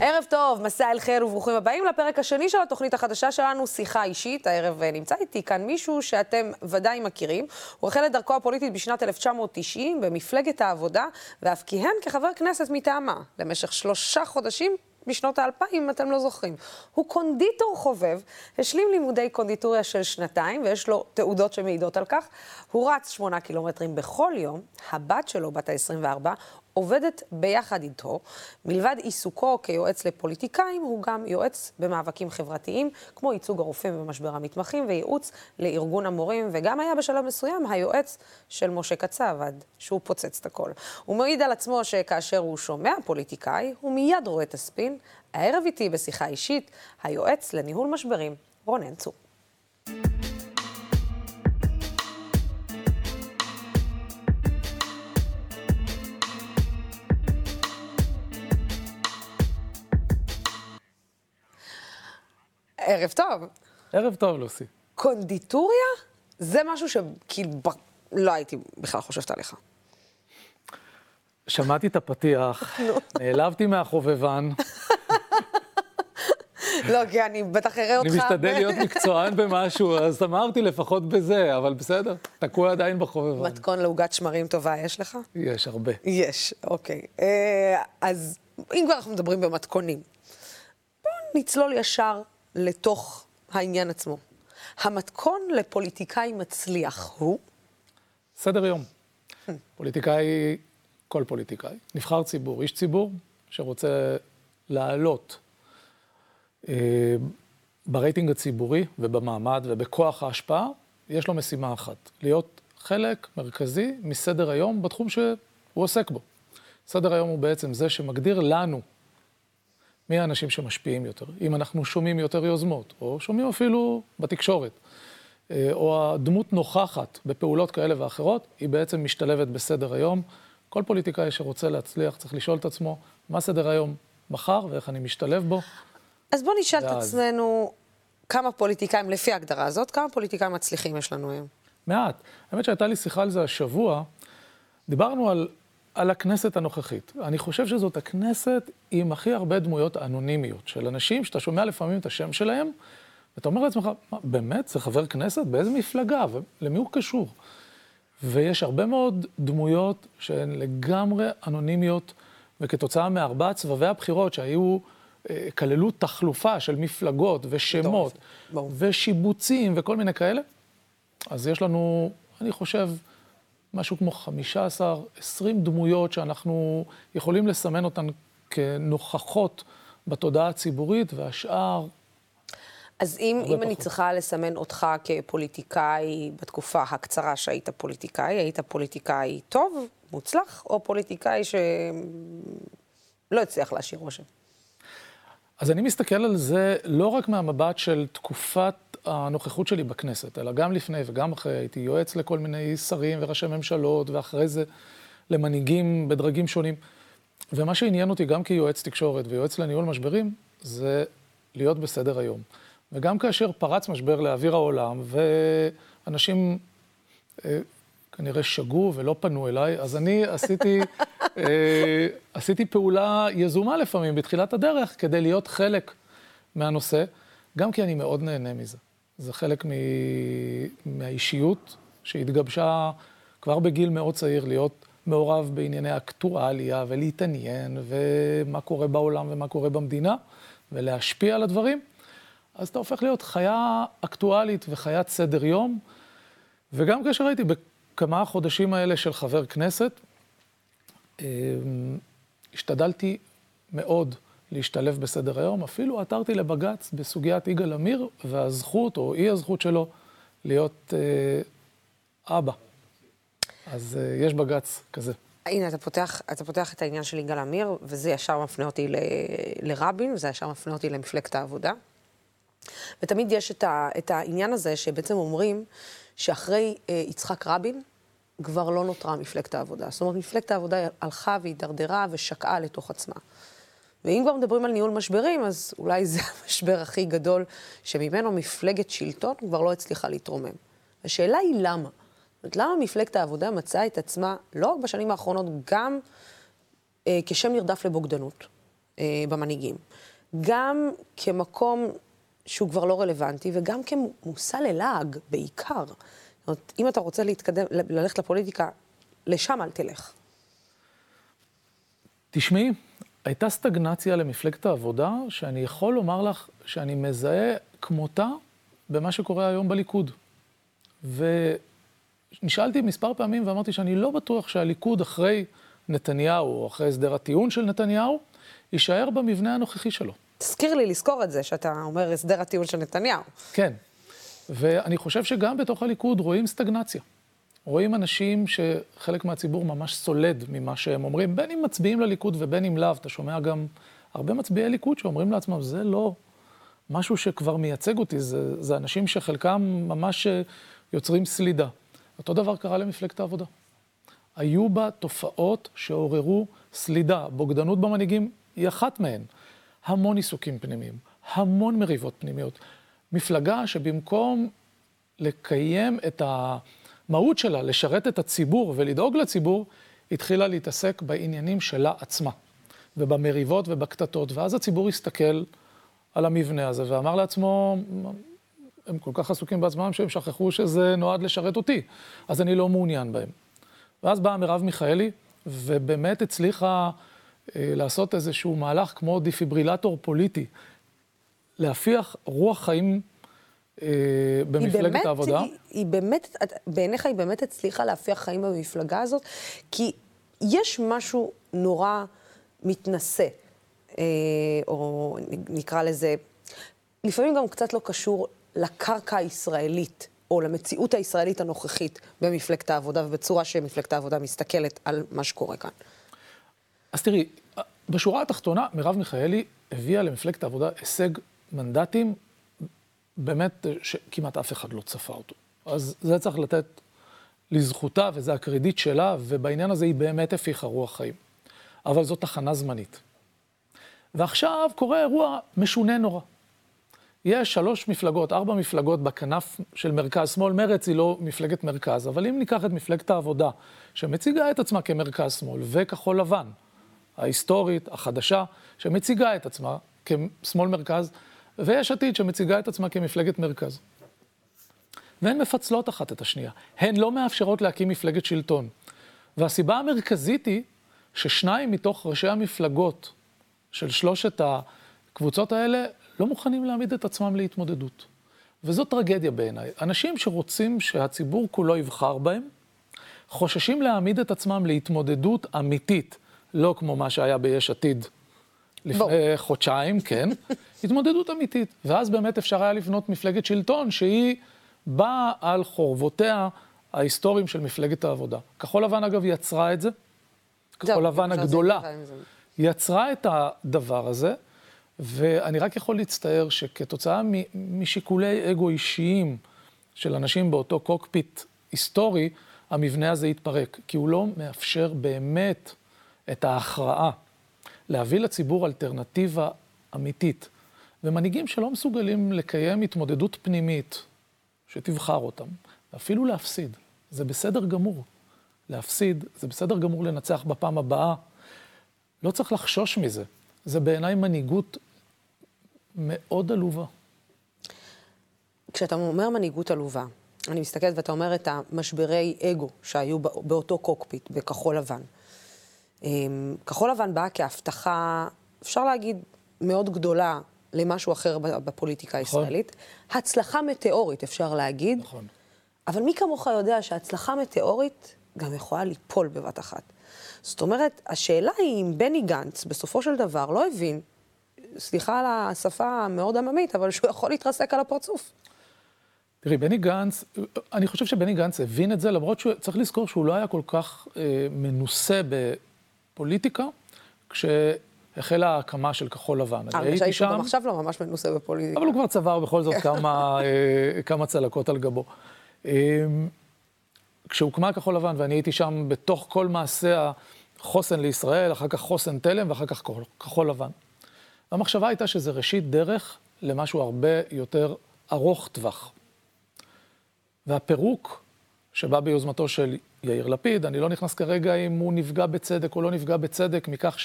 ערב טוב, מסע אל חיר וברוכים הבאים לפרק השני של התוכנית החדשה שלנו, שיחה אישית. הערב אה, נמצא איתי כאן מישהו שאתם ודאי מכירים. הוא החל את דרכו הפוליטית בשנת 1990 במפלגת העבודה, ואף כיהן כחבר כנסת מטעמה למשך שלושה חודשים בשנות האלפיים, אם אתם לא זוכרים. הוא קונדיטור חובב, השלים לימודי קונדיטוריה של שנתיים, ויש לו תעודות שמעידות על כך. הוא רץ שמונה קילומטרים בכל יום, הבת שלו, בת ה-24, עובדת ביחד איתו. מלבד עיסוקו כיועץ לפוליטיקאים, הוא גם יועץ במאבקים חברתיים, כמו ייצוג הרופאים במשבר המתמחים וייעוץ לארגון המורים, וגם היה בשלב מסוים היועץ של משה קצב, עד שהוא פוצץ את הכל. הוא מעיד על עצמו שכאשר הוא שומע פוליטיקאי, הוא מיד רואה את הספין. הערב איתי בשיחה אישית, היועץ לניהול משברים, רונן צור. ערב טוב. ערב טוב, לוסי. קונדיטוריה? זה משהו שכאילו לא הייתי בכלל חושבת עליך. שמעתי את הפתיח, נעלבתי מהחובבן. לא, כי אני בטח אראה אותך... אני משתדל להיות מקצוען במשהו, אז אמרתי לפחות בזה, אבל בסדר, תקוע עדיין בחובבן. מתכון לעוגת שמרים טובה יש לך? יש, הרבה. יש, אוקיי. אה, אז אם כבר אנחנו מדברים במתכונים, בואו נצלול ישר לתוך העניין עצמו. המתכון לפוליטיקאי מצליח הוא? סדר יום. פוליטיקאי, כל פוליטיקאי, נבחר ציבור, איש ציבור שרוצה לעלות אה, ברייטינג הציבורי ובמעמד ובכוח ההשפעה, יש לו משימה אחת, להיות חלק מרכזי מסדר היום בתחום שהוא עוסק בו. סדר היום הוא בעצם זה שמגדיר לנו מי האנשים שמשפיעים יותר. אם אנחנו שומעים יותר יוזמות, או שומעים אפילו בתקשורת, אה, או הדמות נוכחת בפעולות כאלה ואחרות, היא בעצם משתלבת בסדר היום. כל פוליטיקאי שרוצה להצליח צריך לשאול את עצמו, מה סדר היום מחר ואיך אני משתלב בו. אז בואו נשאל ואז... את עצמנו כמה פוליטיקאים, לפי ההגדרה הזאת, כמה פוליטיקאים מצליחים יש לנו היום? מעט. האמת שהייתה לי שיחה על זה השבוע. דיברנו על על הכנסת הנוכחית. אני חושב שזאת הכנסת עם הכי הרבה דמויות אנונימיות, של אנשים שאתה שומע לפעמים את השם שלהם, ואתה אומר לעצמך, מה, באמת, זה חבר כנסת? באיזה מפלגה? ולמי הוא קשור? ויש הרבה מאוד דמויות שהן לגמרי אנונימיות, וכתוצאה מארבעת סבבי הבחירות שהיו, אה, כללו תחלופה של מפלגות ושמות, ושיבוצים וכל מיני כאלה, אז יש לנו, אני חושב, משהו כמו 15, 20 דמויות שאנחנו יכולים לסמן אותן כנוכחות בתודעה הציבורית, והשאר... אז אם, אם אני צריכה לסמן אותך כפוליטיקאי בתקופה הקצרה שהיית פוליטיקאי, היית פוליטיקאי טוב, מוצלח, או פוליטיקאי שלא הצליח להשאיר רושם? אז אני מסתכל על זה לא רק מהמבט של תקופת הנוכחות שלי בכנסת, אלא גם לפני וגם אחרי, הייתי יועץ לכל מיני שרים וראשי ממשלות, ואחרי זה למנהיגים בדרגים שונים. ומה שעניין אותי גם כיועץ תקשורת ויועץ לניהול משברים, זה להיות בסדר היום. וגם כאשר פרץ משבר לאוויר העולם, ואנשים אה, כנראה שגו ולא פנו אליי, אז אני עשיתי, אה, עשיתי פעולה יזומה לפעמים בתחילת הדרך, כדי להיות חלק מהנושא, גם כי אני מאוד נהנה מזה. זה חלק מ... מהאישיות שהתגבשה כבר בגיל מאוד צעיר, להיות מעורב בענייני אקטואליה ולהתעניין, ומה קורה בעולם ומה קורה במדינה, ולהשפיע על הדברים. אז אתה הופך להיות חיה אקטואלית וחיית סדר יום. וגם כאשר הייתי בכמה החודשים האלה של חבר כנסת, אמ, השתדלתי מאוד להשתלב בסדר היום. אפילו עתרתי לבג"ץ בסוגיית יגאל עמיר והזכות או אי הזכות שלו להיות אה, אבא. אז אה, יש בג"ץ כזה. הנה, אתה פותח, אתה פותח את העניין של יגאל עמיר, וזה ישר מפנה אותי ל, לרבין, וזה ישר מפנה אותי למפלגת העבודה. ותמיד יש את, ה, את העניין הזה שבעצם אומרים שאחרי אה, יצחק רבין, כבר לא נותרה מפלגת העבודה. זאת אומרת, מפלגת העבודה הלכה והידרדרה ושקעה לתוך עצמה. ואם כבר מדברים על ניהול משברים, אז אולי זה המשבר הכי גדול שממנו מפלגת שלטון כבר לא הצליחה להתרומם. השאלה היא למה. זאת למה מפלגת העבודה מצאה את עצמה, לא רק בשנים האחרונות, גם אה, כשם נרדף לבוגדנות. אה, במנהיגים. גם כמקום שהוא כבר לא רלוונטי, וגם כמושא ללעג, בעיקר. זאת אומרת, אם אתה רוצה להתקדם, ללכת לפוליטיקה, לשם אל תלך. תשמעי, הייתה סטגנציה למפלגת העבודה, שאני יכול לומר לך שאני מזהה כמותה במה שקורה היום בליכוד. ונשאלתי מספר פעמים ואמרתי שאני לא בטוח שהליכוד אחרי נתניהו, או אחרי הסדר הטיעון של נתניהו, יישאר במבנה הנוכחי שלו. תזכיר לי לזכור את זה, שאתה אומר הסדר הטיעון של נתניהו. כן, ואני חושב שגם בתוך הליכוד רואים סטגנציה. רואים אנשים שחלק מהציבור ממש סולד ממה שהם אומרים, בין אם מצביעים לליכוד ובין אם לאו. אתה שומע גם הרבה מצביעי ליכוד שאומרים לעצמם, זה לא משהו שכבר מייצג אותי, זה, זה אנשים שחלקם ממש יוצרים סלידה. אותו דבר קרה למפלגת העבודה. היו בה תופעות שעוררו סלידה. בוגדנות במנהיגים היא אחת מהן. המון עיסוקים פנימיים, המון מריבות פנימיות. מפלגה שבמקום לקיים את המהות שלה, לשרת את הציבור ולדאוג לציבור, התחילה להתעסק בעניינים שלה עצמה, ובמריבות ובקטטות, ואז הציבור הסתכל על המבנה הזה ואמר לעצמו, הם כל כך עסוקים בעצמם שהם שכחו שזה נועד לשרת אותי, אז אני לא מעוניין בהם. ואז באה מרב מיכאלי, ובאמת הצליחה אה, לעשות איזשהו מהלך כמו דיפיברילטור פוליטי, להפיח רוח חיים במפלגת באמת, העבודה. היא, היא באמת, בעיניך היא באמת הצליחה להפיח חיים במפלגה הזאת? כי יש משהו נורא מתנשא, אה, או נקרא לזה, לפעמים גם קצת לא קשור לקרקע הישראלית, או למציאות הישראלית הנוכחית במפלגת העבודה, ובצורה שמפלגת העבודה מסתכלת על מה שקורה כאן. אז תראי, בשורה התחתונה, מרב מיכאלי הביאה למפלגת העבודה הישג מנדטים, באמת, שכמעט אף אחד לא צפה אותו. אז זה צריך לתת לזכותה, וזה הקרדיט שלה, ובעניין הזה היא באמת הפיחה רוח חיים. אבל זו תחנה זמנית. ועכשיו קורה אירוע משונה נורא. יש שלוש מפלגות, ארבע מפלגות בכנף של מרכז-שמאל. מרצ היא לא מפלגת מרכז, אבל אם ניקח את מפלגת העבודה, שמציגה את עצמה כמרכז-שמאל, וכחול לבן, ההיסטורית, החדשה, שמציגה את עצמה כשמאל מרכז, ויש עתיד שמציגה את עצמה כמפלגת מרכז. והן מפצלות אחת את השנייה. הן לא מאפשרות להקים מפלגת שלטון. והסיבה המרכזית היא ששניים מתוך ראשי המפלגות של שלושת הקבוצות האלה לא מוכנים להעמיד את עצמם להתמודדות. וזו טרגדיה בעיניי. אנשים שרוצים שהציבור כולו יבחר בהם, חוששים להעמיד את עצמם להתמודדות אמיתית, לא כמו מה שהיה ביש עתיד לפני. חודשיים, כן, התמודדות אמיתית. ואז באמת אפשר היה לבנות מפלגת שלטון שהיא באה על חורבותיה ההיסטוריים של מפלגת העבודה. כחול לבן, אגב, יצרה את זה. כחול לבן הגדולה יצרה את הדבר הזה, ואני רק יכול להצטער שכתוצאה משיקולי אגו אישיים של אנשים באותו קוקפיט היסטורי, המבנה הזה יתפרק, כי הוא לא מאפשר באמת את ההכרעה, להביא לציבור אלטרנטיבה אמיתית. ומנהיגים שלא מסוגלים לקיים התמודדות פנימית, שתבחר אותם, ואפילו להפסיד, זה בסדר גמור. להפסיד, זה בסדר גמור לנצח בפעם הבאה. לא צריך לחשוש מזה. זה בעיניי מנהיגות מאוד עלובה. כשאתה אומר מנהיגות עלובה, אני מסתכלת ואתה אומר את המשברי אגו שהיו באותו קוקפיט, בכחול לבן. אמ, כחול לבן באה כהבטחה, אפשר להגיד, מאוד גדולה למשהו אחר בפוליטיקה נכון. הישראלית. הצלחה מטאורית, אפשר להגיד. נכון. אבל מי כמוך יודע שהצלחה מטאורית גם יכולה ליפול בבת אחת. זאת אומרת, השאלה היא אם בני גנץ, בסופו של דבר, לא הבין, סליחה על השפה המאוד עממית, אבל שהוא יכול להתרסק על הפרצוף. תראי, בני גנץ, אני חושב שבני גנץ הבין את זה, למרות שצריך לזכור שהוא לא היה כל כך אה, מנוסה בפוליטיקה, כשהחלה ההקמה של כחול לבן. הרגשה היא שהוא גם עכשיו לא ממש מנוסה בפוליטיקה. אבל הוא כבר צבר בכל זאת כמה, אה, כמה צלקות על גבו. אה, כשהוקמה כחול לבן, ואני הייתי שם בתוך כל מעשה החוסן לישראל, אחר כך חוסן תלם ואחר כך כחול לבן. והמחשבה הייתה שזה ראשית דרך למשהו הרבה יותר ארוך טווח. והפירוק שבא ביוזמתו של יאיר לפיד, אני לא נכנס כרגע אם הוא נפגע בצדק או לא נפגע בצדק מכך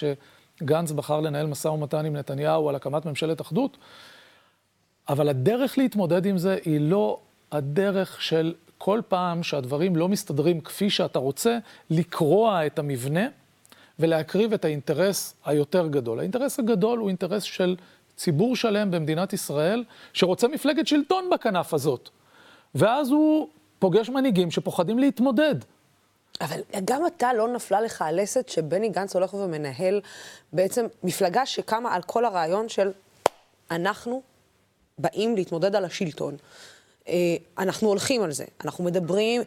גנץ בחר לנהל משא ומתן עם נתניהו על הקמת ממשלת אחדות, אבל הדרך להתמודד עם זה היא לא הדרך של כל פעם שהדברים לא מסתדרים כפי שאתה רוצה, לקרוע את המבנה ולהקריב את האינטרס היותר גדול. האינטרס הגדול הוא אינטרס של ציבור שלם במדינת ישראל, שרוצה מפלגת שלטון בכנף הזאת. ואז הוא פוגש מנהיגים שפוחדים להתמודד. אבל גם אתה לא נפלה לך הלסת שבני גנץ הולך ומנהל בעצם מפלגה שקמה על כל הרעיון של אנחנו באים להתמודד על השלטון. אה, אנחנו הולכים על זה, אנחנו מדברים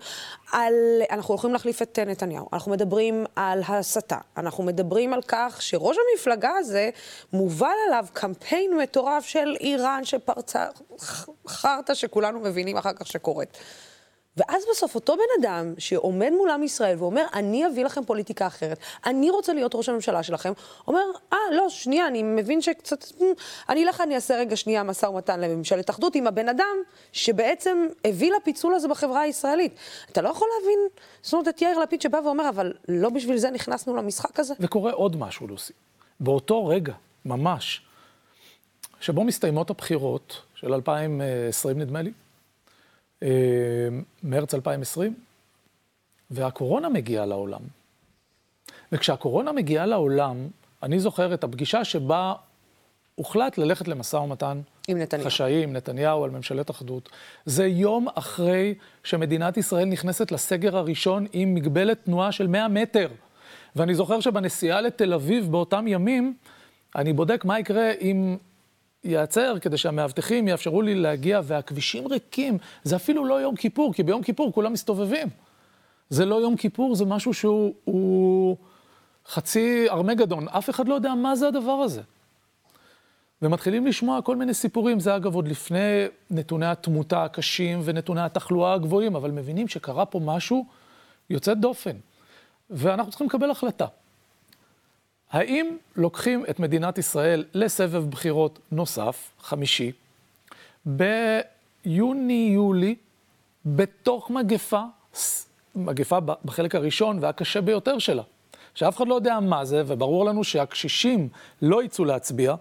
על, אנחנו הולכים להחליף את נתניהו, אנחנו מדברים על הסתה, אנחנו מדברים על כך שראש המפלגה הזה, מובל עליו קמפיין מטורף של איראן שפרצה, חרטא שכולנו מבינים אחר כך שקורית. ואז בסוף אותו בן אדם שעומד מול עם ישראל ואומר, אני אביא לכם פוליטיקה אחרת, אני רוצה להיות ראש הממשלה שלכם, אומר, אה, לא, שנייה, אני מבין שקצת... אני אלך, אני אעשה רגע שנייה משא ומתן לממשלת אחדות עם הבן אדם שבעצם הביא לפיצול הזה בחברה הישראלית. אתה לא יכול להבין, זאת אומרת, את יאיר לפיד שבא ואומר, אבל לא בשביל זה נכנסנו למשחק הזה? וקורה עוד משהו, לוסי. באותו רגע, ממש, שבו מסתיימות הבחירות של 2020, נדמה לי, אה, מרץ 2020, והקורונה מגיעה לעולם. וכשהקורונה מגיעה לעולם, אני זוכר את הפגישה שבה הוחלט ללכת למשא ומתן עם נתניהו. חשאי עם נתניהו על ממשלת אחדות. זה יום אחרי שמדינת ישראל נכנסת לסגר הראשון עם מגבלת תנועה של 100 מטר. ואני זוכר שבנסיעה לתל אביב באותם ימים, אני בודק מה יקרה אם ייעצר כדי שהמאבטחים יאפשרו לי להגיע, והכבישים ריקים. זה אפילו לא יום כיפור, כי ביום כיפור כולם מסתובבים. זה לא יום כיפור, זה משהו שהוא הוא חצי ארמגדון. אף אחד לא יודע מה זה הדבר הזה. ומתחילים לשמוע כל מיני סיפורים, זה אגב עוד לפני נתוני התמותה הקשים ונתוני התחלואה הגבוהים, אבל מבינים שקרה פה משהו יוצא דופן. ואנחנו צריכים לקבל החלטה. האם לוקחים את מדינת ישראל לסבב בחירות נוסף, חמישי, ביוני-יולי, בתוך מגפה, מגפה בחלק הראשון והקשה ביותר שלה, שאף אחד לא יודע מה זה, וברור לנו שהקשישים לא יצאו להצביע,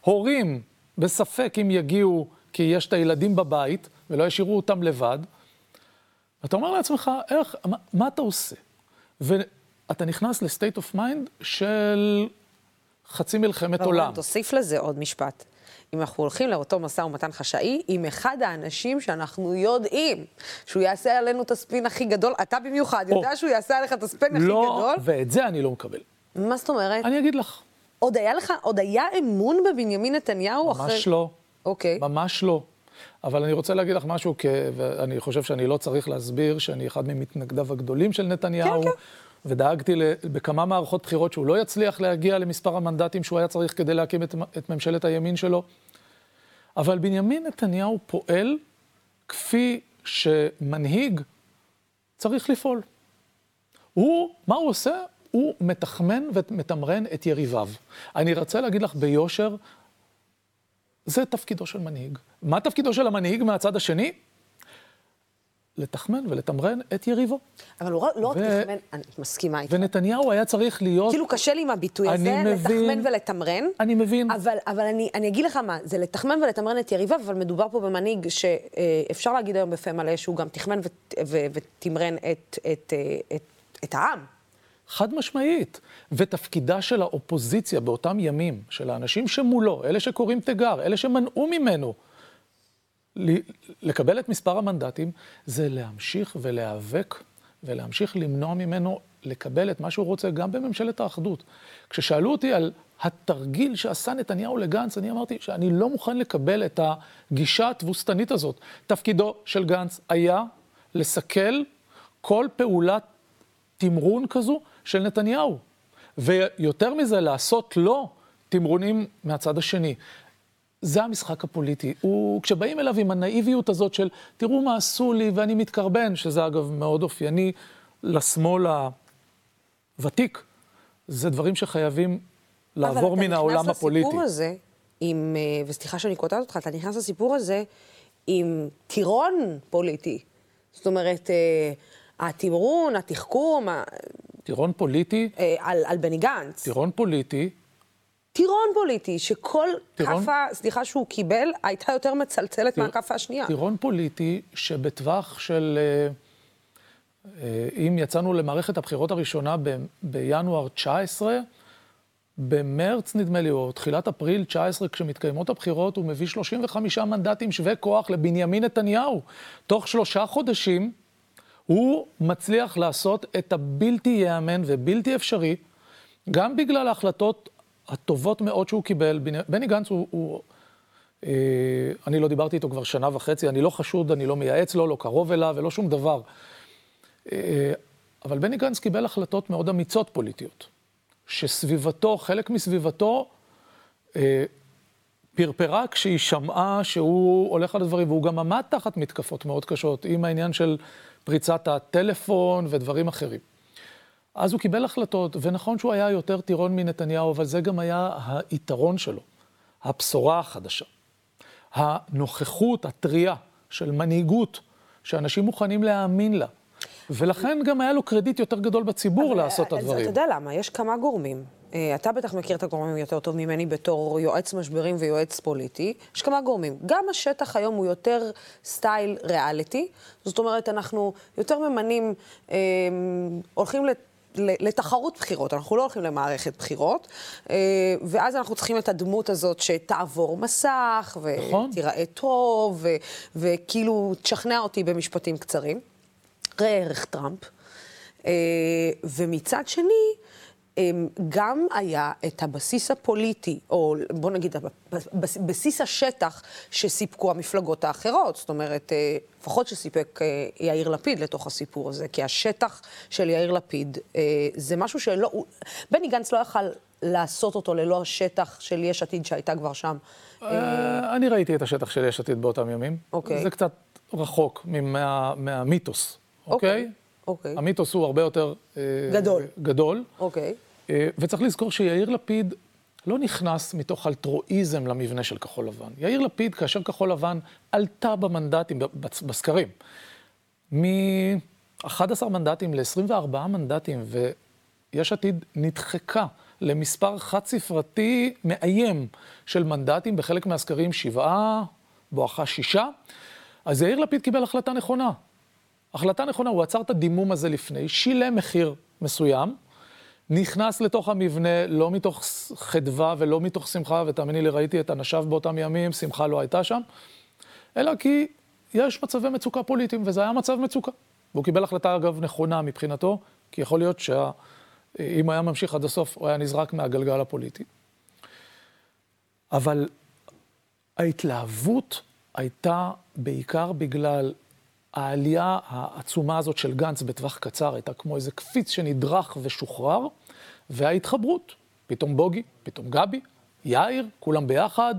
הורים בספק אם יגיעו כי יש את הילדים בבית ולא ישאירו אותם לבד, אתה אומר לעצמך, איך, מה, מה אתה עושה? אתה נכנס ל state of mind של חצי מלחמת עולם. תוסיף לזה עוד משפט. אם אנחנו הולכים לאותו משא ומתן חשאי, עם אחד האנשים שאנחנו יודעים שהוא יעשה עלינו את הספין הכי גדול, אתה במיוחד או. יודע שהוא יעשה עליך את הספין הכי לא, גדול? לא, ואת זה אני לא מקבל. מה זאת אומרת? אני אגיד לך. עוד היה לך, עוד היה אמון בבנימין נתניהו ממש אחרי... ממש לא. אוקיי. ממש לא. אבל אני רוצה להגיד לך משהו, ואני חושב שאני לא צריך להסביר שאני אחד ממתנגדיו הגדולים של נתניהו. כן, כן. ודאגתי בכמה מערכות בחירות שהוא לא יצליח להגיע למספר המנדטים שהוא היה צריך כדי להקים את, את ממשלת הימין שלו. אבל בנימין נתניהו פועל כפי שמנהיג צריך לפעול. הוא, מה הוא עושה? הוא מתחמן ומתמרן את יריביו. אני רוצה להגיד לך ביושר, זה תפקידו של מנהיג. מה תפקידו של המנהיג מהצד השני? לתחמן ולתמרן את יריבו. אבל הוא לא רק תחמן, אני מסכימה איתך. ונתניהו היה צריך להיות... כאילו קשה לי עם הביטוי הזה, מבין, לתחמן ולתמרן. אני מבין. אבל, אבל אני, אני אגיד לך מה, זה לתחמן ולתמרן את יריביו, אבל מדובר פה במנהיג שאפשר להגיד היום בפה מלא שהוא גם תחמן ו, ו, ותמרן את, את, את, את העם. חד משמעית. ותפקידה של האופוזיציה באותם ימים, של האנשים שמולו, אלה שקוראים תיגר, אלה שמנעו ממנו, לקבל את מספר המנדטים, זה להמשיך ולהיאבק ולהמשיך למנוע ממנו לקבל את מה שהוא רוצה גם בממשלת האחדות. כששאלו אותי על התרגיל שעשה נתניהו לגנץ, אני אמרתי שאני לא מוכן לקבל את הגישה התבוסתנית הזאת. תפקידו של גנץ היה לסכל כל פעולת תמרון כזו של נתניהו. ויותר מזה, לעשות לו תמרונים מהצד השני. זה המשחק הפוליטי. הוא, כשבאים אליו עם הנאיביות הזאת של, תראו מה עשו לי ואני מתקרבן, שזה אגב מאוד אופייני לשמאל הוותיק, זה דברים שחייבים לעבור מן העולם הפוליטי. אבל אתה נכנס לסיפור הזה עם, אה, וסליחה שאני קוטעת אותך, אתה נכנס לסיפור הזה עם טירון פוליטי. זאת אומרת, אה, התמרון, התחכום... טירון פוליטי? אה, על, על בני גנץ. טירון פוליטי טירון פוליטי, שכל טירון? כאפה, סליחה, שהוא קיבל, הייתה יותר מצלצלת טיר- מהכאפה השנייה. טירון פוליטי שבטווח של... אה, אה, אם יצאנו למערכת הבחירות הראשונה ב- בינואר 19, במרץ, נדמה לי, או תחילת אפריל 19, כשמתקיימות הבחירות, הוא מביא 35 מנדטים שווה כוח לבנימין נתניהו. תוך שלושה חודשים הוא מצליח לעשות את הבלתי ייאמן ובלתי אפשרי, גם בגלל ההחלטות הטובות מאוד שהוא קיבל. בני, גנץ הוא... הוא אה, אני לא דיברתי איתו כבר שנה וחצי, אני לא חשוד, אני לא מייעץ לו, לא קרוב אליו ולא שום דבר. אה, אבל בני גנץ קיבל החלטות מאוד אמיצות פוליטיות, שסביבתו, חלק מסביבתו, אה, פרפרה כשהיא שמעה שהוא הולך על הדברים, והוא גם עמד תחת מתקפות מאוד קשות, עם העניין של פריצת הטלפון ודברים אחרים. אז הוא קיבל החלטות, ונכון שהוא היה יותר טירון מנתניהו, אבל זה גם היה היתרון שלו, הבשורה החדשה. הנוכחות הטריה של מנהיגות, שאנשים מוכנים להאמין לה. ולכן גם היה לו קרדיט יותר גדול בציבור אבל, לעשות את הדברים. אתה יודע למה, יש כמה גורמים. אה, אתה בטח מכיר את הגורמים יותר טוב ממני בתור יועץ משברים ויועץ פוליטי. יש כמה גורמים. גם השטח היום הוא יותר סטייל ריאליטי. זאת אומרת, אנחנו יותר ממנים, אה, הולכים לת... לתחרות בחירות, אנחנו לא הולכים למערכת בחירות, אה, ואז אנחנו צריכים את הדמות הזאת שתעבור מסך, נכון. ותיראה טוב, ו- וכאילו תשכנע אותי במשפטים קצרים. ראה ערך טראמפ. אה, ומצד שני, גם היה את הבסיס הפוליטי, או בוא נגיד, בסיס השטח שסיפקו המפלגות האחרות. זאת אומרת, אה, לפחות שסיפק אה, יאיר לפיד לתוך הסיפור הזה, כי השטח של יאיר לפיד אה, זה משהו שלא... בני גנץ לא יכל לעשות אותו ללא השטח של יש עתיד שהייתה כבר שם. אני ראיתי את השטח של יש עתיד באותם ימים. אוקיי. זה קצת רחוק מה- מהמיתוס, אוקיי? אוקיי. המיתוס הוא הרבה יותר... גדול. גדול. אוקיי. אה, וצריך לזכור שיאיר לפיד לא נכנס מתוך אלטרואיזם למבנה של כחול לבן. יאיר לפיד, כאשר כחול לבן עלתה במנדטים, בסקרים, מ-11 מנדטים ל-24 מנדטים, ויש עתיד נדחקה למספר חד-ספרתי מאיים של מנדטים, בחלק מהסקרים שבעה, בואכה שישה, אז יאיר לפיד קיבל החלטה נכונה. החלטה נכונה, הוא עצר את הדימום הזה לפני, שילם מחיר מסוים, נכנס לתוך המבנה לא מתוך חדווה ולא מתוך שמחה, ותאמיני לי, ראיתי את אנשיו באותם ימים, שמחה לא הייתה שם, אלא כי יש מצבי מצוקה פוליטיים, וזה היה מצב מצוקה. והוא קיבל החלטה, אגב, נכונה מבחינתו, כי יכול להיות שאם היה ממשיך עד הסוף, הוא היה נזרק מהגלגל הפוליטי. אבל ההתלהבות הייתה בעיקר בגלל העלייה העצומה הזאת של גנץ בטווח קצר, הייתה כמו איזה קפיץ שנדרך ושוחרר, וההתחברות, פתאום בוגי, פתאום גבי, יאיר, כולם ביחד.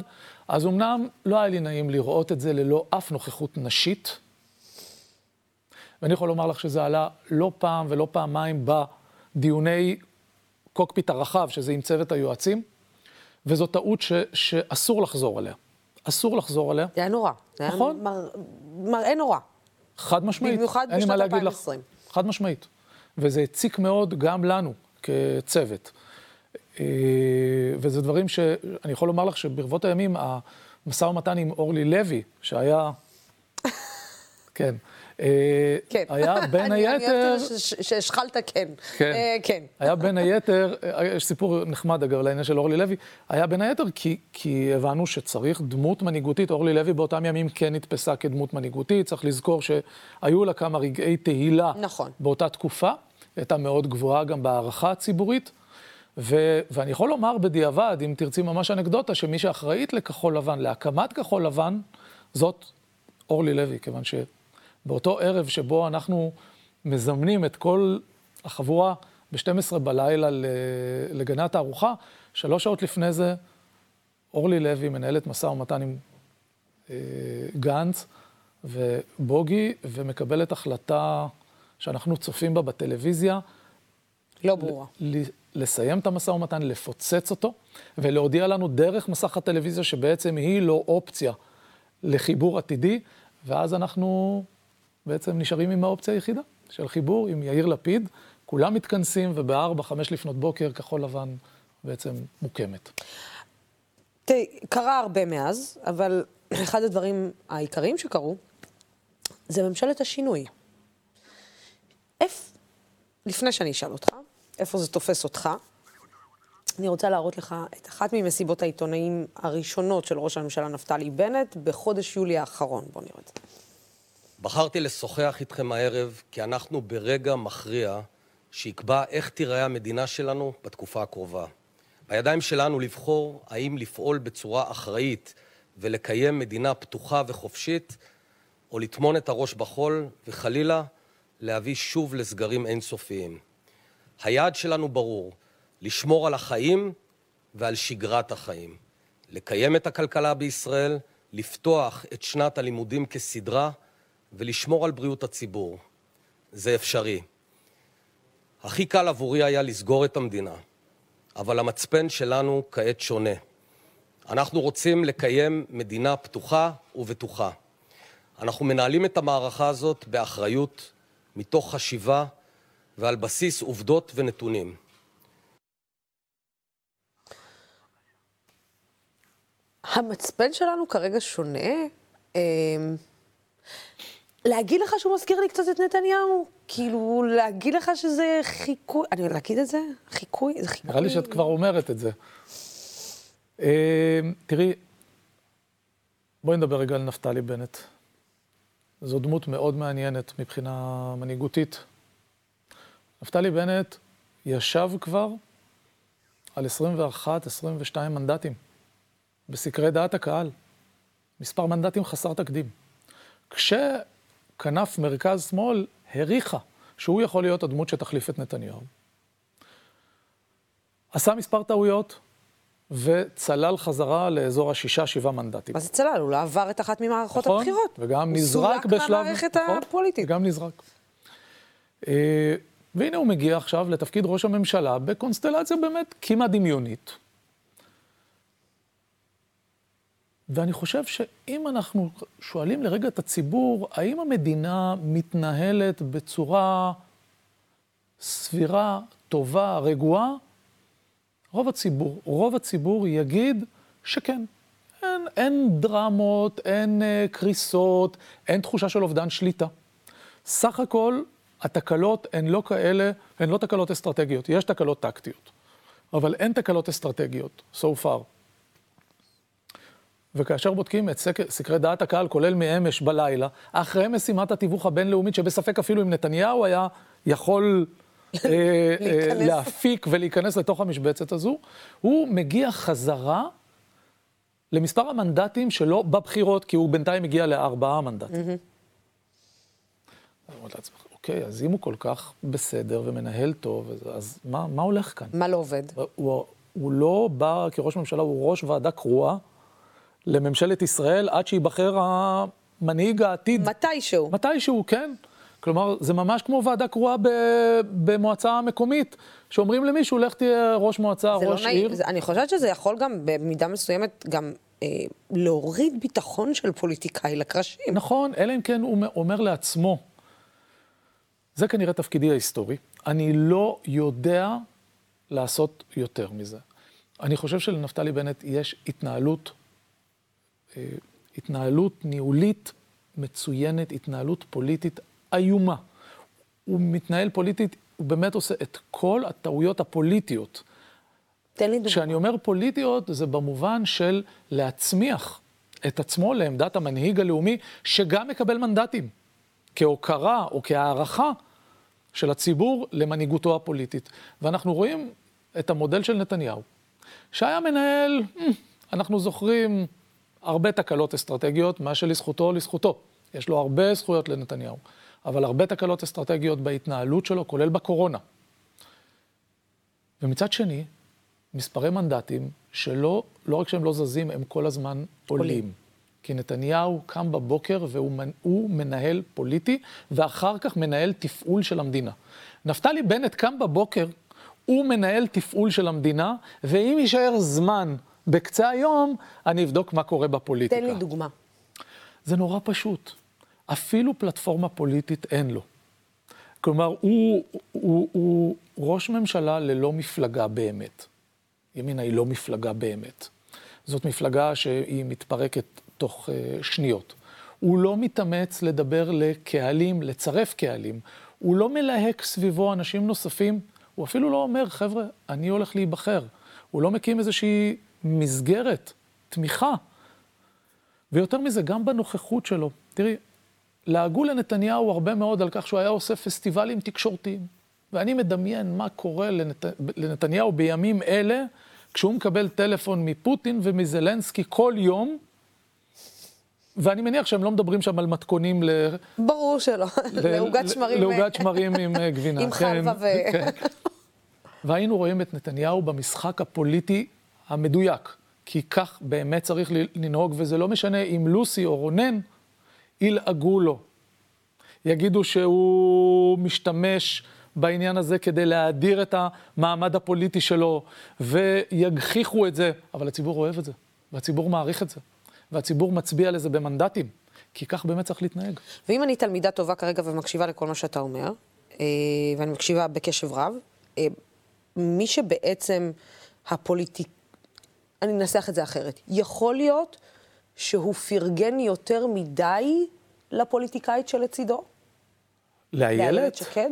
אז אמנם לא היה לי נעים לראות את זה ללא אף נוכחות נשית, ואני יכול לומר לך שזה עלה לא פעם ולא פעמיים בדיוני קוקפיט הרחב, שזה עם צוות היועצים, וזו טעות ש, שאסור לחזור עליה. אסור לחזור עליה, זה היה נורא. זה היה נכון. מר... מראה נורא. חד משמעית. במיוחד בשנת מה להגיד לך. 2020. חד משמעית. וזה הציק מאוד גם לנו כצוות. אה, וזה דברים שאני יכול לומר לך שברבות הימים, המשא ומתן עם אורלי לוי, שהיה... כן. כן. היה בין אני- אני היתר... אוהבת ש- ש- שהשחלת כן. כן. כן. היה בין היתר, יש סיפור נחמד אגב לעניין של אורלי לוי, היה בין היתר כי, כי הבנו שצריך דמות מנהיגותית, אורלי לוי באותם ימים כן נתפסה כדמות מנהיגותית, צריך לזכור שהיו לה כמה רגעי תהילה נכון. באותה תקופה, הייתה מאוד גבוהה גם בהערכה הציבורית, ו, ואני יכול לומר בדיעבד, אם תרצי ממש אנקדוטה, שמי שאחראית לכחול לבן, להקמת כחול לבן, זאת אורלי לוי, כיוון שבאותו ערב שבו אנחנו מזמנים את כל החבורה ב-12 בלילה ל- לגני התערוכה, שלוש שעות לפני זה, אורלי לוי מנהלת משא ומתן עם אה, גנץ ובוגי, ומקבלת החלטה שאנחנו צופים בה בטלוויזיה, לא ברורה. לסיים את המשא ומתן, לפוצץ אותו, ולהודיע לנו דרך מסך הטלוויזיה שבעצם היא לא אופציה לחיבור עתידי, ואז אנחנו בעצם נשארים עם האופציה היחידה של חיבור עם יאיר לפיד. כולם מתכנסים, ובארבע, חמש לפנות בוקר, כחול לבן בעצם מוקמת. תראי, קרה הרבה מאז, אבל אחד הדברים העיקריים שקרו זה ממשלת השינוי. איפה, לפני שאני אשאל אותך, איפה זה תופס אותך, אני רוצה להראות לך את אחת ממסיבות העיתונאים הראשונות של ראש הממשלה נפתלי בנט בחודש יולי האחרון. בואו נראה את זה. בחרתי לשוחח איתכם הערב כי אנחנו ברגע מכריע שיקבע איך תיראה המדינה שלנו בתקופה הקרובה. בידיים שלנו לבחור האם לפעול בצורה אחראית ולקיים מדינה פתוחה וחופשית, או לטמון את הראש בחול וחלילה להביא שוב לסגרים אינסופיים. היעד שלנו ברור, לשמור על החיים ועל שגרת החיים, לקיים את הכלכלה בישראל, לפתוח את שנת הלימודים כסדרה ולשמור על בריאות הציבור. זה אפשרי. הכי קל עבורי היה לסגור את המדינה, אבל המצפן שלנו כעת שונה. אנחנו רוצים לקיים מדינה פתוחה ובטוחה. אנחנו מנהלים את המערכה הזאת באחריות, מתוך חשיבה ועל בסיס עובדות ונתונים. המצפן שלנו כרגע שונה. להגיד לך שהוא מזכיר לי קצת את נתניהו? כאילו, להגיד לך שזה חיקוי, אני להגיד את זה? חיקוי? זה חיקוי. נראה לי שאת כבר אומרת את זה. אה, תראי, בואי נדבר רגע על נפתלי בנט. זו דמות מאוד מעניינת מבחינה מנהיגותית. נפתלי בנט ישב כבר על 21-22 מנדטים בסקרי דעת הקהל. מספר מנדטים חסר תקדים. כשכנף מרכז-שמאל העריכה שהוא יכול להיות הדמות שתחליף את נתניהו, עשה מספר טעויות, וצלל חזרה לאזור השישה, שבעה מנדטים. מה זה צלל? הוא לא עבר את אחת ממערכות נכון, הבחירות. וגם הוא נזרק סולק בשלב... מהמערכת נכון, הפוליטית. וגם נזרק. אה, והנה הוא מגיע עכשיו לתפקיד ראש הממשלה בקונסטלציה באמת כמעט דמיונית. ואני חושב שאם אנחנו שואלים לרגע את הציבור, האם המדינה מתנהלת בצורה סבירה, טובה, רגועה, רוב הציבור, רוב הציבור יגיד שכן. אין, אין דרמות, אין uh, קריסות, אין תחושה של אובדן שליטה. סך הכל, התקלות הן לא כאלה, הן לא תקלות אסטרטגיות, יש תקלות טקטיות, אבל אין תקלות אסטרטגיות, so far. וכאשר בודקים את סקר, סקרי דעת הקהל, כולל מאמש בלילה, אחרי משימת התיווך הבינלאומית, שבספק אפילו אם נתניהו היה יכול אה, אה, להפיק ולהיכנס לתוך המשבצת הזו, הוא מגיע חזרה למספר המנדטים שלו בבחירות, כי הוא בינתיים הגיע לארבעה מנדטים. אוקיי, אז אם הוא כל כך בסדר ומנהל טוב, אז, אז מה, מה הולך כאן? מה לא עובד? הוא, הוא לא בא כראש ממשלה, הוא ראש ועדה קרואה לממשלת ישראל עד שייבחר המנהיג העתיד. מתישהו. מתישהו, כן. כלומר, זה ממש כמו ועדה קרואה במועצה מקומית, שאומרים למישהו, לך תהיה ראש מועצה, ראש לא עיר. נעים. אני חושבת שזה יכול גם במידה מסוימת גם אה, להוריד ביטחון של פוליטיקאי לקרשים. נכון, אלא אם כן הוא אומר לעצמו, זה כנראה תפקידי ההיסטורי, אני לא יודע לעשות יותר מזה. אני חושב שלנפתלי בנט יש התנהלות, התנהלות ניהולית מצוינת, התנהלות פוליטית איומה. הוא מתנהל פוליטית, הוא באמת עושה את כל הטעויות הפוליטיות. תן לי דוגמא. כשאני אומר פוליטיות, זה במובן של להצמיח את עצמו לעמדת המנהיג הלאומי, שגם מקבל מנדטים, כהוקרה או כהערכה של הציבור למנהיגותו הפוליטית. ואנחנו רואים את המודל של נתניהו, שהיה מנהל, אנחנו זוכרים, הרבה תקלות אסטרטגיות, מה שלזכותו, לזכותו. יש לו הרבה זכויות לנתניהו. אבל הרבה תקלות אסטרטגיות בהתנהלות שלו, כולל בקורונה. ומצד שני, מספרי מנדטים שלא, לא רק שהם לא זזים, הם כל הזמן עולים. עולים. כי נתניהו קם בבוקר והוא מנהל פוליטי, ואחר כך מנהל תפעול של המדינה. נפתלי בנט קם בבוקר, הוא מנהל תפעול של המדינה, ואם יישאר זמן בקצה היום, אני אבדוק מה קורה בפוליטיקה. תן לי דוגמה. זה נורא פשוט. אפילו פלטפורמה פוליטית אין לו. כלומר, הוא, הוא, הוא, הוא ראש ממשלה ללא מפלגה באמת. ימינה היא לא מפלגה באמת. זאת מפלגה שהיא מתפרקת תוך uh, שניות. הוא לא מתאמץ לדבר לקהלים, לצרף קהלים. הוא לא מלהק סביבו אנשים נוספים. הוא אפילו לא אומר, חבר'ה, אני הולך להיבחר. הוא לא מקים איזושהי מסגרת, תמיכה. ויותר מזה, גם בנוכחות שלו. תראי, לעגו לנתניהו הרבה מאוד על כך שהוא היה עושה פסטיבלים תקשורתיים. ואני מדמיין מה קורה לנת... לנתניהו בימים אלה, כשהוא מקבל טלפון מפוטין ומזלנסקי כל יום, ואני מניח שהם לא מדברים שם על מתכונים ל... ברור שלא, לעוגת שמרים. לעוגת שמרים עם אה, גבינה. עם חלבה ו... כן. והיינו רואים את נתניהו במשחק הפוליטי המדויק, כי כך באמת צריך לנהוג, וזה לא משנה אם לוסי או רונן ילעגו לו. יגידו שהוא משתמש בעניין הזה כדי להאדיר את המעמד הפוליטי שלו, ויגחיכו את זה, אבל הציבור אוהב את זה, והציבור מעריך את זה, והציבור מצביע לזה במנדטים, כי כך באמת צריך להתנהג. ואם אני תלמידה טובה כרגע ומקשיבה לכל מה שאתה אומר, אה, ואני מקשיבה בקשב רב, אה, מי שבעצם הפוליטיק... אני אנסח את זה אחרת. יכול להיות שהוא פרגן יותר מדי לפוליטיקאית שלצידו? לאיילת? לאיילת שקד?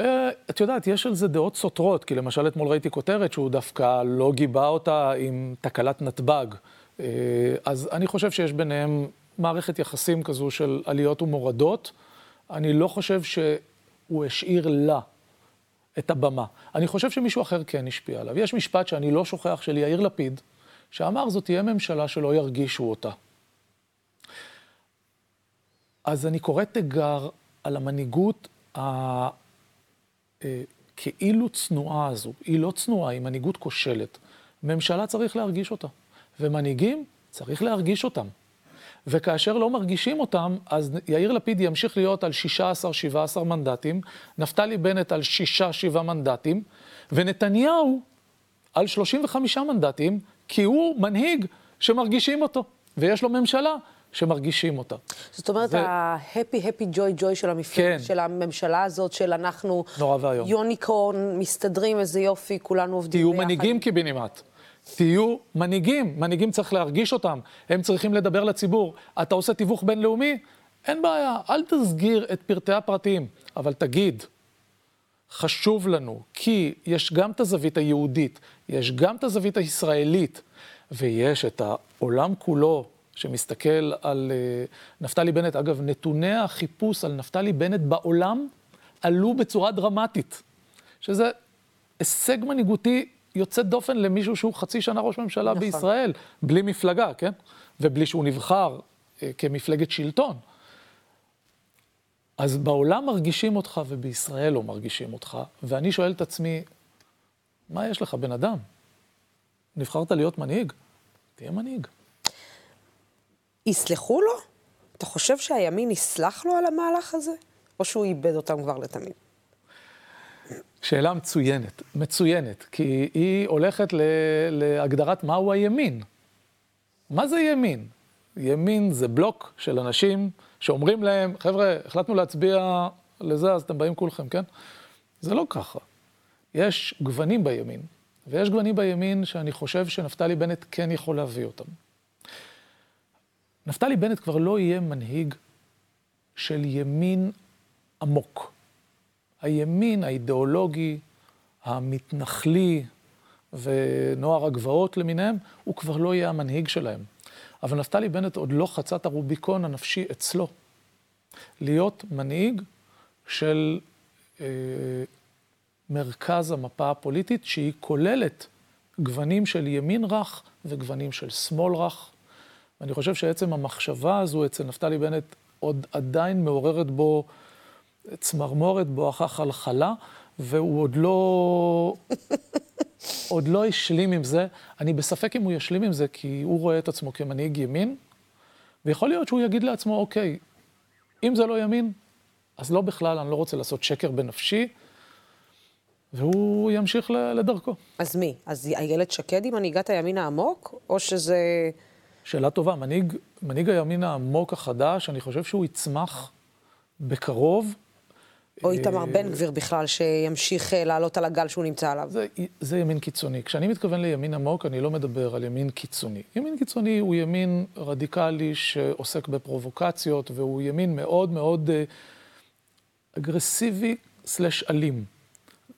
אה, את יודעת, יש על זה דעות סותרות, כי למשל אתמול ראיתי כותרת שהוא דווקא לא גיבה אותה עם תקלת נתב"ג. אה, אז אני חושב שיש ביניהם מערכת יחסים כזו של עליות ומורדות. אני לא חושב שהוא השאיר לה את הבמה. אני חושב שמישהו אחר כן השפיע עליו. יש משפט שאני לא שוכח של יאיר לפיד, שאמר, זאת תהיה ממשלה שלא ירגישו אותה. אז אני קורא תיגר על המנהיגות הכאילו אה, צנועה הזו. היא לא צנועה, היא מנהיגות כושלת. ממשלה צריך להרגיש אותה, ומנהיגים צריך להרגיש אותם. וכאשר לא מרגישים אותם, אז יאיר לפיד ימשיך להיות על 16-17 מנדטים, נפתלי בנט על 6-7 מנדטים, ונתניהו על 35 מנדטים, כי הוא מנהיג שמרגישים אותו, ויש לו ממשלה שמרגישים אותה. זאת אומרת, ה-happy, happy, joy, joy של המפלגה, כן. של הממשלה הזאת, של אנחנו... נורא ואיום. יוניקורן, מסתדרים, איזה יופי, כולנו עובדים ביחד. תהיו מנהיגים קיבינימט. תהיו מנהיגים, מנהיגים צריך להרגיש אותם, הם צריכים לדבר לציבור. אתה עושה תיווך בינלאומי? אין בעיה, אל תסגיר את פרטי הפרטים, אבל תגיד, חשוב לנו, כי יש גם את הזווית היהודית, יש גם את הזווית הישראלית, ויש את העולם כולו שמסתכל על uh, נפתלי בנט. אגב, נתוני החיפוש על נפתלי בנט בעולם עלו בצורה דרמטית, שזה הישג מנהיגותי יוצא דופן למישהו שהוא חצי שנה ראש ממשלה נכון. בישראל, בלי מפלגה, כן? ובלי שהוא נבחר uh, כמפלגת שלטון. אז בעולם מרגישים אותך ובישראל לא מרגישים אותך, ואני שואל את עצמי, מה יש לך, בן אדם? נבחרת להיות מנהיג? תהיה מנהיג. יסלחו לו? אתה חושב שהימין יסלח לו על המהלך הזה? או שהוא איבד אותם כבר לתמיד? שאלה מצוינת, מצוינת, כי היא הולכת ל, להגדרת מהו הימין. מה זה ימין? ימין זה בלוק של אנשים שאומרים להם, חבר'ה, החלטנו להצביע לזה, אז אתם באים כולכם, כן? זה לא ככה. יש גוונים בימין, ויש גוונים בימין שאני חושב שנפתלי בנט כן יכול להביא אותם. נפתלי בנט כבר לא יהיה מנהיג של ימין עמוק. הימין האידיאולוגי, המתנחלי ונוער הגבעות למיניהם, הוא כבר לא יהיה המנהיג שלהם. אבל נפתלי בנט עוד לא חצה את הרוביקון הנפשי אצלו. להיות מנהיג של אה, מרכז המפה הפוליטית, שהיא כוללת גוונים של ימין רך וגוונים של שמאל רך. ואני חושב שעצם המחשבה הזו אצל נפתלי בנט עוד עדיין מעוררת בו צמרמורת בואכה חלחלה, והוא עוד לא... עוד לא השלים עם זה. אני בספק אם הוא ישלים עם זה, כי הוא רואה את עצמו כמנהיג ימין, ויכול להיות שהוא יגיד לעצמו, אוקיי, אם זה לא ימין, אז לא בכלל, אני לא רוצה לעשות שקר בנפשי, והוא ימשיך לדרכו. אז מי? אז איילת שקד היא מנהיגת הימין העמוק, או שזה... שאלה טובה. מנהיג, מנהיג הימין העמוק החדש, אני חושב שהוא יצמח בקרוב. או איתמר בן גביר בכלל, שימשיך לעלות על הגל שהוא נמצא עליו. זה, זה ימין קיצוני. כשאני מתכוון לימין עמוק, אני לא מדבר על ימין קיצוני. ימין קיצוני הוא ימין רדיקלי שעוסק בפרובוקציות, והוא ימין מאוד מאוד אגרסיבי סלש אלים.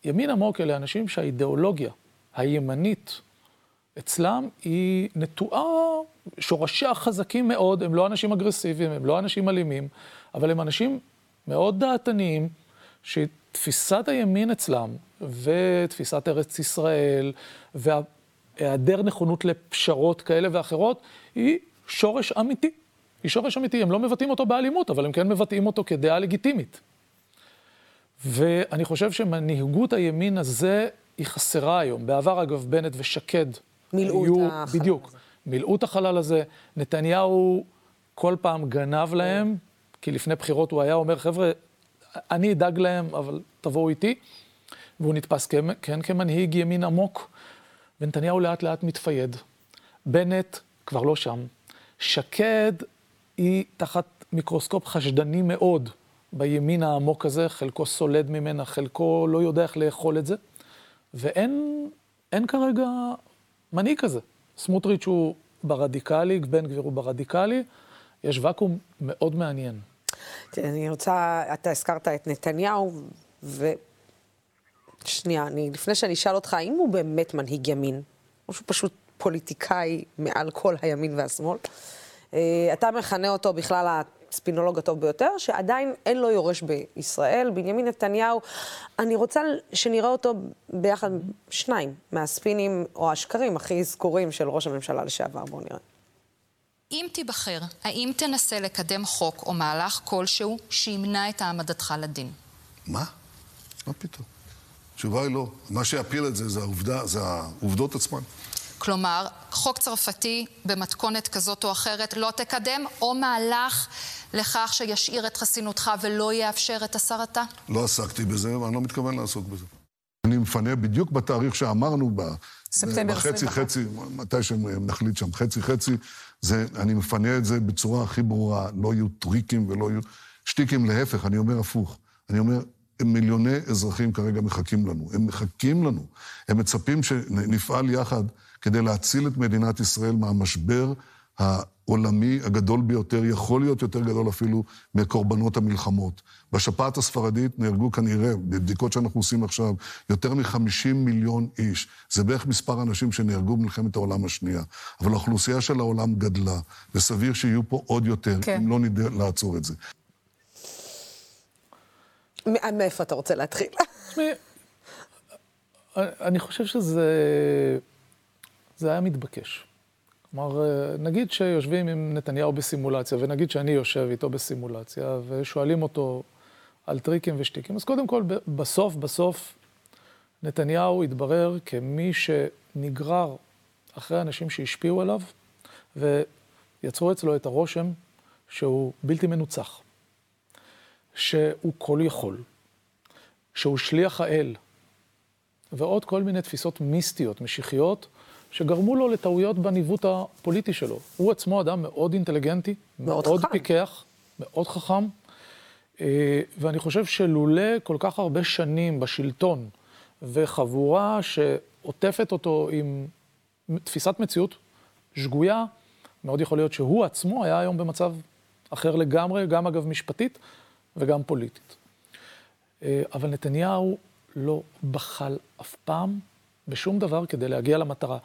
ימין עמוק אלה אנשים שהאידיאולוגיה הימנית אצלם היא נטועה, שורשיה חזקים מאוד, הם לא אנשים אגרסיביים, הם לא אנשים אלימים, אבל הם אנשים מאוד דעתניים, שתפיסת הימין אצלם, ותפיסת ארץ ישראל, והיעדר נכונות לפשרות כאלה ואחרות, היא שורש אמיתי. היא שורש אמיתי, הם לא מבטאים אותו באלימות, אבל הם כן מבטאים אותו כדעה לגיטימית. ואני חושב שמנהיגות הימין הזה היא חסרה היום. בעבר, אגב, בנט ושקד מילאו היו, את החלל בדיוק, הזה. מילאו את החלל הזה. נתניהו כל פעם גנב להם, כי לפני בחירות הוא היה אומר, חבר'ה, אני אדאג להם, אבל תבואו איתי. והוא נתפס כן, כן כמנהיג ימין עמוק, ונתניהו לאט לאט מתפייד. בנט כבר לא שם. שקד היא תחת מיקרוסקופ חשדני מאוד בימין העמוק הזה, חלקו סולד ממנה, חלקו לא יודע איך לאכול את זה, ואין אין כרגע מנהיג כזה. סמוטריץ' הוא ברדיקלי, בן גביר הוא ברדיקלי, יש ואקום מאוד מעניין. תראה, אני רוצה, אתה הזכרת את נתניהו, ו... שנייה, אני, לפני שאני אשאל אותך, האם הוא באמת מנהיג ימין, או שהוא פשוט פוליטיקאי מעל כל הימין והשמאל? אה, אתה מכנה אותו בכלל הספינולוג הטוב ביותר, שעדיין אין לו יורש בישראל. בנימין נתניהו, אני רוצה שנראה אותו ביחד, שניים מהספינים או השקרים הכי זכורים של ראש הממשלה לשעבר. בואו נראה. אם תיבחר, האם תנסה לקדם חוק או מהלך כלשהו שימנע את העמדתך לדין? מה? מה פתאום? התשובה היא לא. מה שיפיל את זה זה העובדה, זה העובדות עצמן. כלומר, חוק צרפתי במתכונת כזאת או אחרת לא תקדם, או מהלך לכך שישאיר את חסינותך ולא יאפשר את הסרתה? לא עסקתי בזה, ואני לא מתכוון לעסוק בזה. אני מפנה בדיוק בתאריך שאמרנו, ב- ספטמבר בחצי 21. חצי, מתי שנחליט שם, חצי חצי, זה, אני מפנה את זה בצורה הכי ברורה, לא יהיו טריקים ולא יהיו שטיקים, להפך, אני אומר הפוך. אני אומר, מיליוני אזרחים כרגע מחכים לנו, הם מחכים לנו, הם מצפים שנפעל יחד כדי להציל את מדינת ישראל מהמשבר העולמי הגדול ביותר, יכול להיות יותר גדול אפילו מקורבנות המלחמות. בשפעת הספרדית נהרגו כנראה, בבדיקות שאנחנו עושים עכשיו, יותר מ-50 מיליון איש. זה בערך מספר האנשים שנהרגו במלחמת העולם השנייה. אבל האוכלוסייה של העולם גדלה, וסביר שיהיו פה עוד יותר, כן. אם לא נדע לעצור את זה. מ- מאיפה אתה רוצה להתחיל? תשמעי, אני חושב שזה זה היה מתבקש. כלומר, נגיד שיושבים עם נתניהו בסימולציה, ונגיד שאני יושב איתו בסימולציה, ושואלים אותו על טריקים ושטיקים, אז קודם כל, בסוף, בסוף, נתניהו התברר כמי שנגרר אחרי אנשים שהשפיעו עליו, ויצרו אצלו את הרושם שהוא בלתי מנוצח, שהוא כל יכול, שהוא שליח האל, ועוד כל מיני תפיסות מיסטיות, משיחיות, שגרמו לו לטעויות בניווט הפוליטי שלו. הוא עצמו אדם מאוד אינטליגנטי, מאוד מאוד, חכם. פיקח, מאוד חכם, אה, ואני חושב שלולא כל כך הרבה שנים בשלטון, וחבורה שעוטפת אותו עם תפיסת מציאות שגויה, מאוד יכול להיות שהוא עצמו היה היום במצב אחר לגמרי, גם אגב משפטית וגם פוליטית. אה, אבל נתניהו לא בחל אף פעם בשום דבר כדי להגיע למטרה.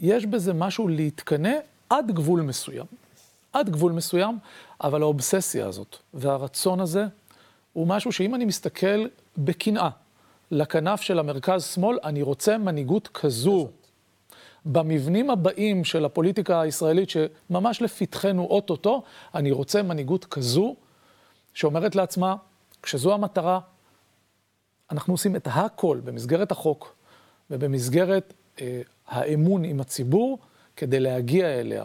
יש בזה משהו להתקנא עד גבול מסוים. עד גבול מסוים, אבל האובססיה הזאת והרצון הזה הוא משהו שאם אני מסתכל בקנאה לכנף של המרכז-שמאל, אני רוצה מנהיגות כזו. במבנים הבאים של הפוליטיקה הישראלית, שממש לפתחנו אוטוטו, אני רוצה מנהיגות כזו, שאומרת לעצמה, כשזו המטרה, אנחנו עושים את הכל במסגרת החוק ובמסגרת אה, האמון עם הציבור כדי להגיע אליה.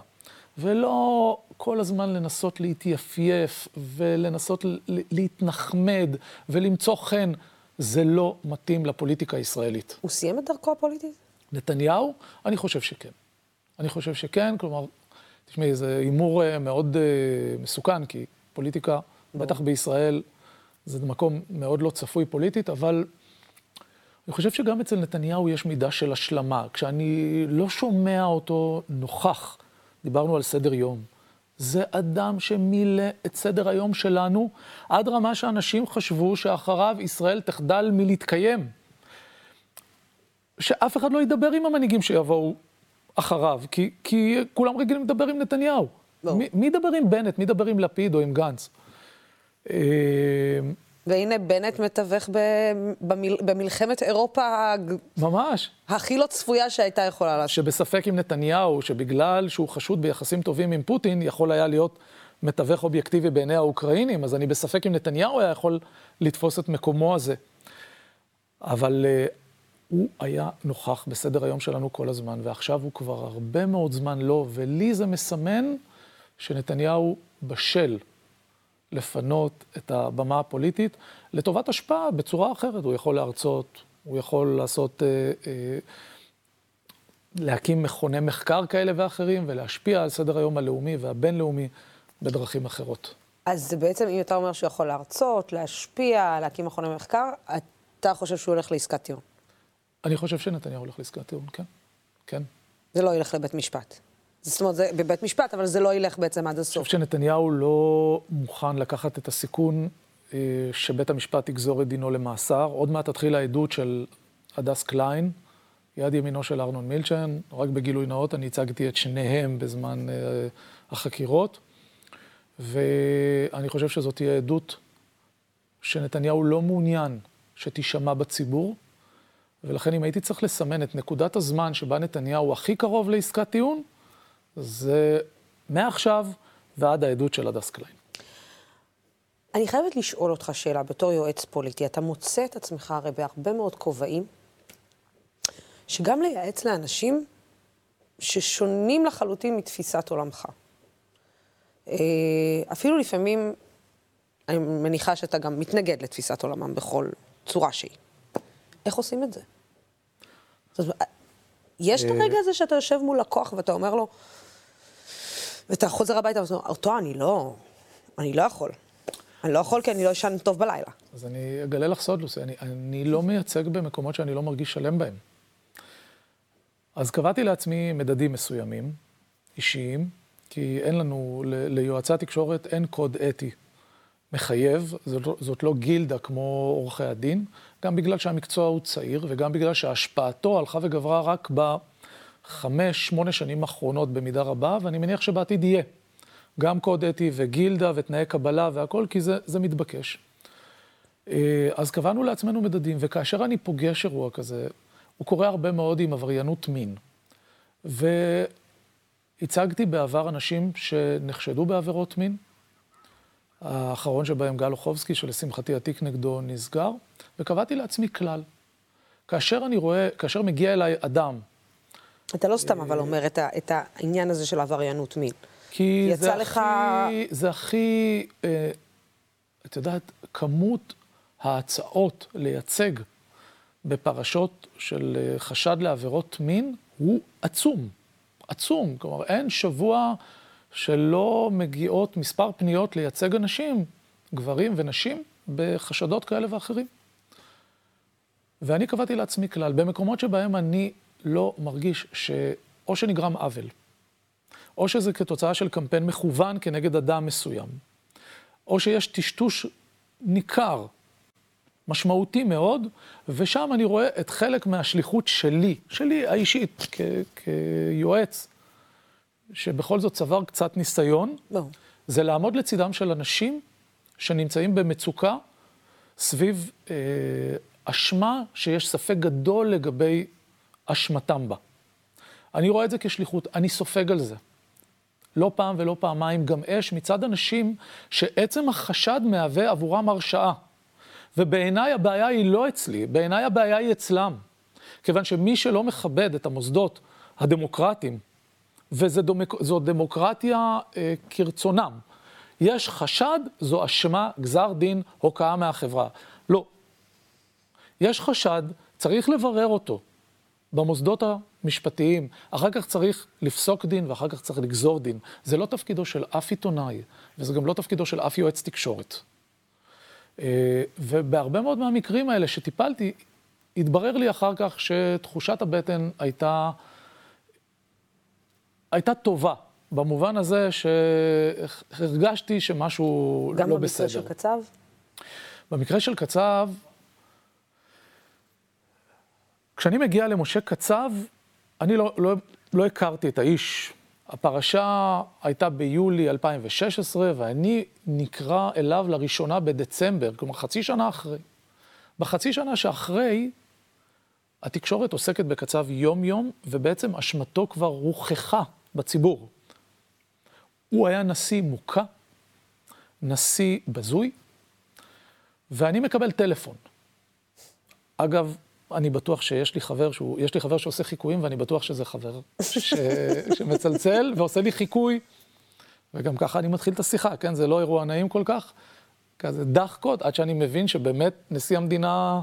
ולא כל הזמן לנסות להתייפייף ולנסות להתנחמד ולמצוא חן. זה לא מתאים לפוליטיקה הישראלית. הוא סיים את דרכו הפוליטית? נתניהו, אני חושב שכן. אני חושב שכן, כלומר, תשמעי, זה הימור אה, מאוד אה, מסוכן, כי פוליטיקה, בטח בישראל, זה מקום מאוד לא צפוי פוליטית, אבל אני חושב שגם אצל נתניהו יש מידה של השלמה. כשאני לא שומע אותו נוכח, דיברנו על סדר יום, זה אדם שמילא את סדר היום שלנו עד רמה שאנשים חשבו שאחריו ישראל תחדל מלהתקיים. שאף אחד לא ידבר עם המנהיגים שיבואו אחריו, כי, כי כולם רגילים לדבר עם נתניהו. לא. מי, מי ידבר עם בנט? מי ידבר עם לפיד או עם גנץ? והנה בנט מתווך במל... במלחמת אירופה... ממש. הכי לא צפויה שהייתה יכולה לעשות. שבספק עם נתניהו, שבגלל שהוא חשוד ביחסים טובים עם פוטין, יכול היה להיות מתווך אובייקטיבי בעיני האוקראינים, אז אני בספק אם נתניהו היה יכול לתפוס את מקומו הזה. אבל uh, הוא היה נוכח בסדר היום שלנו כל הזמן, ועכשיו הוא כבר הרבה מאוד זמן לא, ולי זה מסמן שנתניהו בשל לפנות את הבמה הפוליטית לטובת השפעה בצורה אחרת. הוא יכול להרצות, הוא יכול לעשות, אה, אה, להקים מכוני מחקר כאלה ואחרים ולהשפיע על סדר היום הלאומי והבינלאומי בדרכים אחרות. אז בעצם, אם אתה אומר שהוא יכול להרצות, להשפיע, להקים מכוני מחקר, אתה חושב שהוא הולך לעסקת טיעון? אני חושב שנתניהו הולך לעסקת טיעון, כן. כן. זה לא ילך לבית משפט. זאת אומרת, זה בבית משפט, אבל זה לא ילך בעצם עד הסוף. אני חושב שנתניהו לא מוכן לקחת את הסיכון אה, שבית המשפט יגזור את דינו למאסר. עוד מעט תתחיל העדות של הדס קליין, יד ימינו של ארנון מילצ'ן. רק בגילוי נאות, אני הצגתי את שניהם בזמן אה, החקירות. ואני חושב שזאת תהיה עדות שנתניהו לא מעוניין שתישמע בציבור. ולכן אם הייתי צריך לסמן את נקודת הזמן שבה נתניהו הכי קרוב לעסקת טיעון, זה מעכשיו ועד העדות של הדס קליין. אני חייבת לשאול אותך שאלה, בתור יועץ פוליטי, אתה מוצא את עצמך הרי בהרבה מאוד כובעים, שגם לייעץ לאנשים ששונים לחלוטין מתפיסת עולמך. אה, אפילו לפעמים, אני מניחה שאתה גם מתנגד לתפיסת עולמם בכל צורה שהיא. איך עושים את זה? אומרת, יש את הרגע הזה שאתה יושב מול לקוח ואתה אומר לו, ואתה חוזר הביתה ואתה אומר, אותו אני לא, אני לא יכול. אני לא יכול כי אני לא אשן טוב בלילה. אז אני אגלה לך סוד, לוסי, אני, אני לא מייצג במקומות שאני לא מרגיש שלם בהם. אז קבעתי לעצמי מדדים מסוימים, אישיים, כי אין לנו, ל, ליועצי התקשורת אין קוד אתי מחייב, זאת, זאת לא גילדה כמו עורכי הדין, גם בגלל שהמקצוע הוא צעיר וגם בגלל שהשפעתו הלכה וגברה רק ב... חמש, שמונה שנים אחרונות במידה רבה, ואני מניח שבעתיד יהיה. גם קוד אתי וגילדה ותנאי קבלה והכל, כי זה, זה מתבקש. אה, אז קבענו לעצמנו מדדים, וכאשר אני פוגש אירוע כזה, הוא קורה הרבה מאוד עם עבריינות מין. והצגתי בעבר אנשים שנחשדו בעבירות מין. האחרון שבהם גל אוחובסקי, שלשמחתי התיק נגדו נסגר, וקבעתי לעצמי כלל. כאשר אני רואה, כאשר מגיע אליי אדם אתה לא סתם אבל אומר את, ה, את העניין הזה של עבריינות מין. כי זה הכי, לך... זה הכי, אה, את יודעת, כמות ההצעות לייצג בפרשות של אה, חשד לעבירות מין הוא עצום. עצום. כלומר, אין שבוע שלא מגיעות מספר פניות לייצג אנשים, גברים ונשים, בחשדות כאלה ואחרים. ואני קבעתי לעצמי כלל, במקומות שבהם אני לא מרגיש שאו שנגרם עוול, או שזה כתוצאה של קמפיין מכוון כנגד אדם מסוים, או שיש טשטוש ניכר, משמעותי מאוד, ושם אני רואה את חלק מהשליחות שלי, שלי האישית, כ- כיועץ, שבכל זאת צבר קצת ניסיון, לא. זה לעמוד לצידם של אנשים שנמצאים במצוקה סביב אה, אשמה שיש ספק גדול לגבי אשמתם בה. אני רואה את זה כשליחות, אני סופג על זה. לא פעם ולא פעמיים גם אש מצד אנשים שעצם החשד מהווה עבורם הרשעה. ובעיניי הבעיה היא לא אצלי, בעיניי הבעיה היא אצלם. כיוון שמי שלא מכבד את המוסדות הדמוקרטיים, וזו דמוקרטיה אה, כרצונם, יש חשד, זו אשמה, גזר דין, הוקעה מהחברה. לא. יש חשד, צריך לברר אותו. במוסדות המשפטיים, אחר כך צריך לפסוק דין ואחר כך צריך לגזור דין. זה לא תפקידו של אף עיתונאי, וזה גם לא תפקידו של אף יועץ תקשורת. אה, ובהרבה מאוד מהמקרים האלה שטיפלתי, התברר לי אחר כך שתחושת הבטן הייתה, הייתה טובה. במובן הזה שהרגשתי שמשהו לא בסדר. גם במקרה של קצב? במקרה של קצב, כשאני מגיע למשה קצב, אני לא, לא, לא הכרתי את האיש. הפרשה הייתה ביולי 2016, ואני נקרא אליו לראשונה בדצמבר, כלומר חצי שנה אחרי. בחצי שנה שאחרי, התקשורת עוסקת בקצב יום-יום, ובעצם אשמתו כבר רוככה בציבור. הוא היה נשיא מוכה, נשיא בזוי, ואני מקבל טלפון. אגב, אני בטוח שיש לי חבר שהוא, יש לי חבר שעושה חיקויים, ואני בטוח שזה חבר ש, שמצלצל ועושה לי חיקוי, וגם ככה אני מתחיל את השיחה, כן? זה לא אירוע נעים כל כך, כזה דחקות, עד שאני מבין שבאמת נשיא המדינה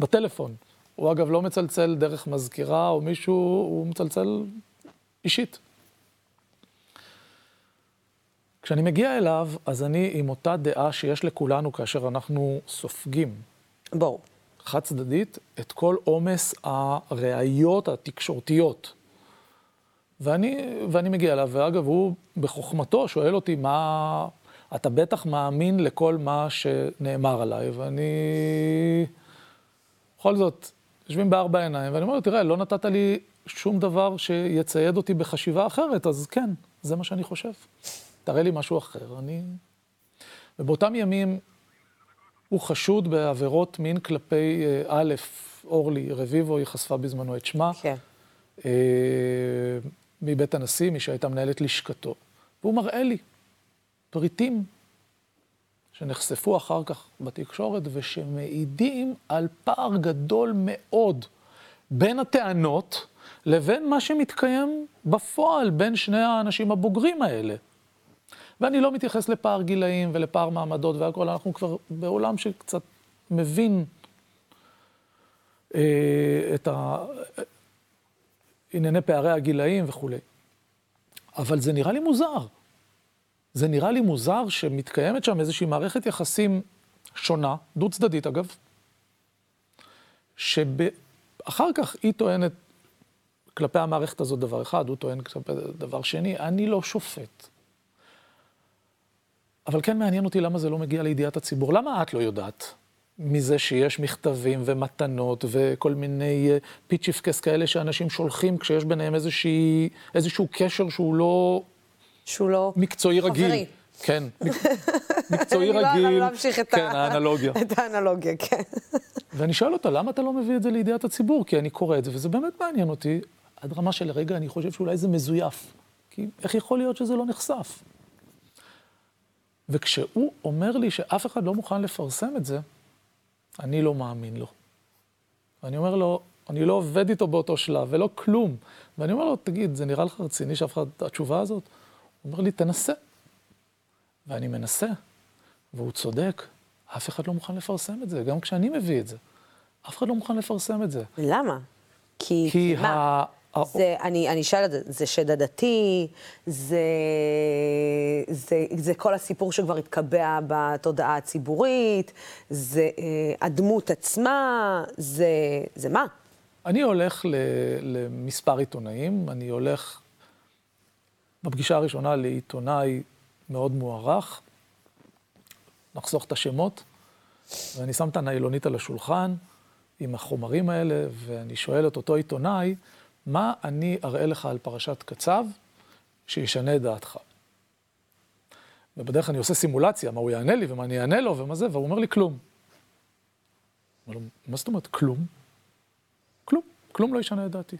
בטלפון. הוא אגב לא מצלצל דרך מזכירה או מישהו, הוא מצלצל אישית. כשאני מגיע אליו, אז אני עם אותה דעה שיש לכולנו כאשר אנחנו סופגים. ברור. חד צדדית, את כל עומס הראיות התקשורתיות. ואני, ואני מגיע אליו, ואגב, הוא בחוכמתו שואל אותי, מה... אתה בטח מאמין לכל מה שנאמר עליי, ואני... בכל זאת, יושבים בארבע עיניים, ואני אומר לו, תראה, לא נתת לי שום דבר שיצייד אותי בחשיבה אחרת, אז כן, זה מה שאני חושב. תראה לי משהו אחר. אני... ובאותם ימים הוא חשוד בעבירות מין כלפי אה, א', אורלי רביבו, היא חשפה בזמנו את שמה. כן. אה, מבית הנשיא, מי שהייתה מנהלת לשכתו. והוא מראה לי פריטים שנחשפו אחר כך בתקשורת ושמעידים על פער גדול מאוד בין הטענות לבין מה שמתקיים בפועל בין שני האנשים הבוגרים האלה. ואני לא מתייחס לפער גילאים ולפער מעמדות והכול, אנחנו כבר בעולם שקצת מבין אה, את ה... ענייני פערי הגילאים וכולי. אבל זה נראה לי מוזר. זה נראה לי מוזר שמתקיימת שם איזושהי מערכת יחסים שונה, דו-צדדית אגב, שאחר כך היא טוענת כלפי המערכת הזאת דבר אחד, הוא טוען כלפי דבר שני, אני לא שופט. אבל כן מעניין אותי למה זה לא מגיע לידיעת הציבור. למה את לא יודעת מזה שיש מכתבים ומתנות וכל מיני אה, פיצ'יפקס כאלה שאנשים שולחים כשיש ביניהם איזושהי, איזשהו קשר שהוא לא... שהוא לא... מקצועי רגיל. חברי. כן, מקצועי אני רגיל. לא להמשיך את כן, האנלוגיה. את האנלוגיה, כן. ואני שואל אותה, למה אתה לא מביא את זה לידיעת הציבור? כי אני קורא את זה, וזה באמת מעניין אותי, עד רמה של רגע אני חושב שאולי זה מזויף. כי איך יכול להיות שזה לא נחשף? וכשהוא אומר לי שאף אחד לא מוכן לפרסם את זה, אני לא מאמין לו. ואני אומר לו, אני לא עובד איתו באותו שלב, ולא כלום. ואני אומר לו, תגיד, זה נראה לך רציני שאף אחד, התשובה הזאת? הוא אומר לי, תנסה. ואני מנסה, והוא צודק, אף אחד לא מוכן לפרסם את זה, גם כשאני מביא את זה. אף אחד לא מוכן לפרסם את זה. למה? כי, כי מה? ה... זה, אני, אני אשאל את זה, זה שד עדתי, זה, זה, זה כל הסיפור שכבר התקבע בתודעה הציבורית, זה אה, הדמות עצמה, זה, זה מה? אני הולך ל, למספר עיתונאים, אני הולך בפגישה הראשונה לעיתונאי מאוד מוערך, נחסוך את השמות, ואני שם את הניילונית על השולחן עם החומרים האלה, ואני שואל את אותו עיתונאי, מה אני אראה לך על פרשת קצב שישנה את דעתך? ובדרך כלל אני עושה סימולציה, מה הוא יענה לי ומה אני אענה לו ומה זה, והוא אומר לי כלום. אומר לו, מה זאת אומרת כלום? כלום, כלום לא ישנה את דעתי.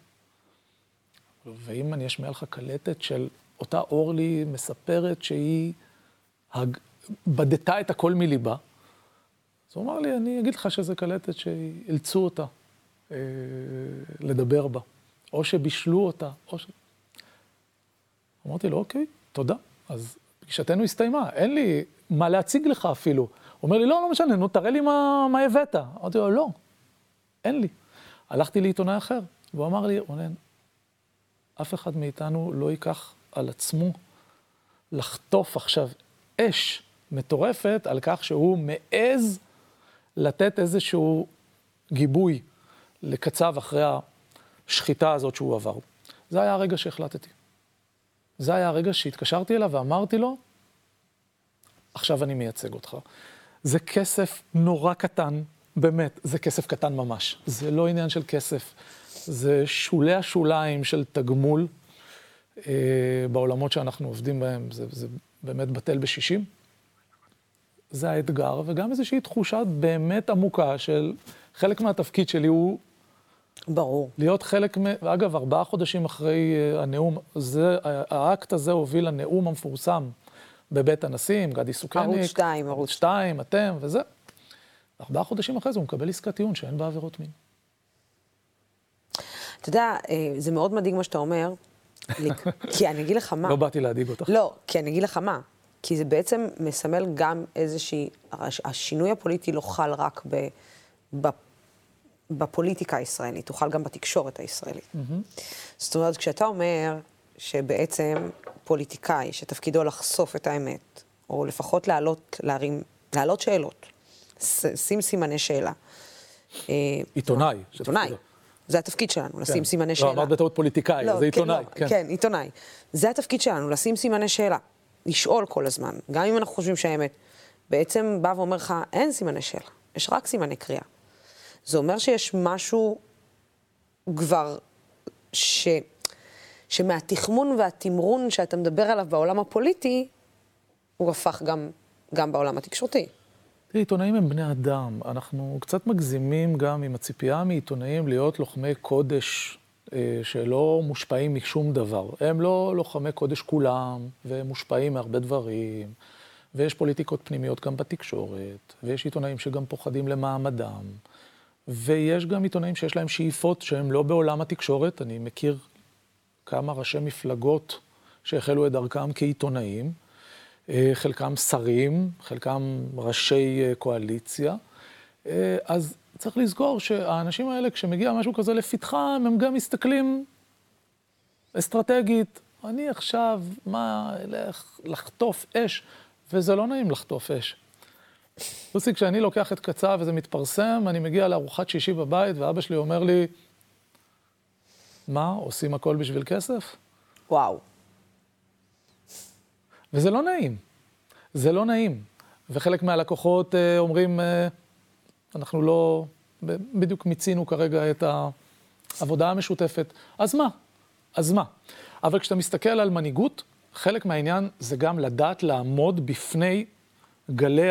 ואם אני אשמיע לך קלטת של אותה אורלי מספרת שהיא הג... בדתה את הכל מליבה, אז הוא אמר לי, אני אגיד לך שזה קלטת שאילצו אותה אה, לדבר בה, או שבישלו אותה, או ש... אמרתי לו, אוקיי, תודה. אז פגישתנו הסתיימה, אין לי מה להציג לך אפילו. הוא אומר לי, לא, לא משנה, נו, תראה לי מה, מה הבאת. אמרתי לו, לא, אין לי. הלכתי לעיתונאי אחר, והוא אמר לי, רונן, אף אחד מאיתנו לא ייקח על עצמו לחטוף עכשיו אש מטורפת על כך שהוא מעז לתת איזשהו גיבוי לקצב אחרי השחיטה הזאת שהוא עבר. זה היה הרגע שהחלטתי. זה היה הרגע שהתקשרתי אליו ואמרתי לו, עכשיו אני מייצג אותך. זה כסף נורא קטן, באמת, זה כסף קטן ממש. זה לא עניין של כסף, זה שולי השוליים של תגמול אה, בעולמות שאנחנו עובדים בהם, זה, זה באמת בטל בשישים. זה האתגר, וגם איזושהי תחושה באמת עמוקה של חלק מהתפקיד שלי הוא... ברור. להיות חלק מ... ואגב, ארבעה חודשים אחרי uh, הנאום, זה, האקט הזה הוביל לנאום המפורסם בבית הנשיא, עם גדי סוכניק. ערוץ 2, ערוץ 2, אתם וזה. ארבעה חודשים אחרי זה הוא מקבל עסקת טיעון שאין בה עבירות מין. אתה יודע, אה, זה מאוד מדאיג מה שאתה אומר, כי אני אגיד לך מה. לא באתי להדאיג אותך. לא, כי אני אגיד לך מה. כי זה בעצם מסמל גם איזושהי... השינוי הפוליטי לא חל רק ב, בפוליטיקה הישראלית, חל גם בתקשורת הישראלית. Mm-hmm. זאת אומרת, כשאתה אומר שבעצם פוליטיקאי שתפקידו לחשוף את האמת, או לפחות להעלות, להרים, להעלות שאלות, שים סימני שאלה. אה, עיתונאי. עיתונאי. זה התפקיד שלנו, כן. לשים סימני לא, שאלה. לא, אמרת בטעות פוליטיקאי, לא, זה עיתונאי. כן, לא, כן. כן, עיתונאי. זה התפקיד שלנו, לשים סימני שאלה. לשאול כל הזמן, גם אם אנחנו חושבים שהאמת. בעצם בא ואומר לך, אין סימני שאלה, יש רק סימני קריאה. זה אומר שיש משהו כבר, ש... שמהתחמון והתמרון שאתה מדבר עליו בעולם הפוליטי, הוא הפך גם, גם בעולם התקשורתי. תראי, עיתונאים הם בני אדם. אנחנו קצת מגזימים גם עם הציפייה מעיתונאים להיות לוחמי קודש אה, שלא מושפעים משום דבר. הם לא לוחמי קודש כולם, והם מושפעים מהרבה דברים, ויש פוליטיקות פנימיות גם בתקשורת, ויש עיתונאים שגם פוחדים למעמדם, ויש גם עיתונאים שיש להם שאיפות שהם לא בעולם התקשורת. אני מכיר כמה ראשי מפלגות שהחלו את דרכם כעיתונאים, אה, חלקם שרים, חלקם ראשי אה, קואליציה. אז צריך לזכור שהאנשים האלה, כשמגיע משהו כזה לפתחם, הם גם מסתכלים אסטרטגית. אני עכשיו, מה, אלך לחטוף אש, וזה לא נעים לחטוף אש. לוסי, כשאני לוקח את קצב וזה מתפרסם, אני מגיע לארוחת שישי בבית, ואבא שלי אומר לי, מה, עושים הכל בשביל כסף? וואו. וזה לא נעים. זה לא נעים. וחלק מהלקוחות אה, אומרים, אה, אנחנו לא, בדיוק מיצינו כרגע את העבודה המשותפת, אז מה? אז מה? אבל כשאתה מסתכל על מנהיגות, חלק מהעניין זה גם לדעת לעמוד בפני גלי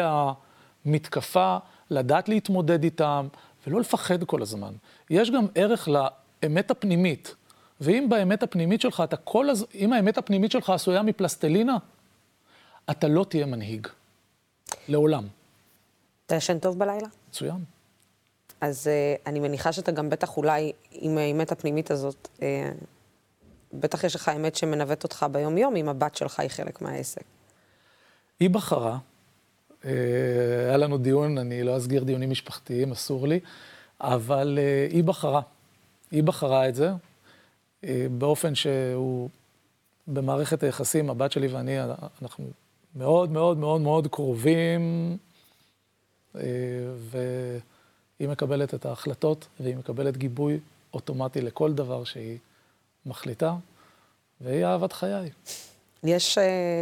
המתקפה, לדעת להתמודד איתם, ולא לפחד כל הזמן. יש גם ערך לאמת הפנימית, ואם באמת הפנימית שלך, אתה כל הזמן, אם האמת הפנימית שלך עשויה מפלסטלינה, אתה לא תהיה מנהיג. לעולם. אתה ישן טוב בלילה? מצוין. אז uh, אני מניחה שאתה גם בטח אולי עם האמת הפנימית הזאת, uh, בטח יש לך אמת שמנווט אותך ביום-יום, אם הבת שלך היא חלק מהעסק. היא בחרה, היה לנו דיון, אני לא אסגיר דיונים משפחתיים, אסור לי, אבל uh, היא בחרה. היא בחרה את זה, uh, באופן שהוא, במערכת היחסים, הבת שלי ואני, אנחנו מאוד מאוד מאוד מאוד קרובים, uh, ו... היא מקבלת את ההחלטות והיא מקבלת גיבוי אוטומטי לכל דבר שהיא מחליטה, והיא אהבת חיי. יש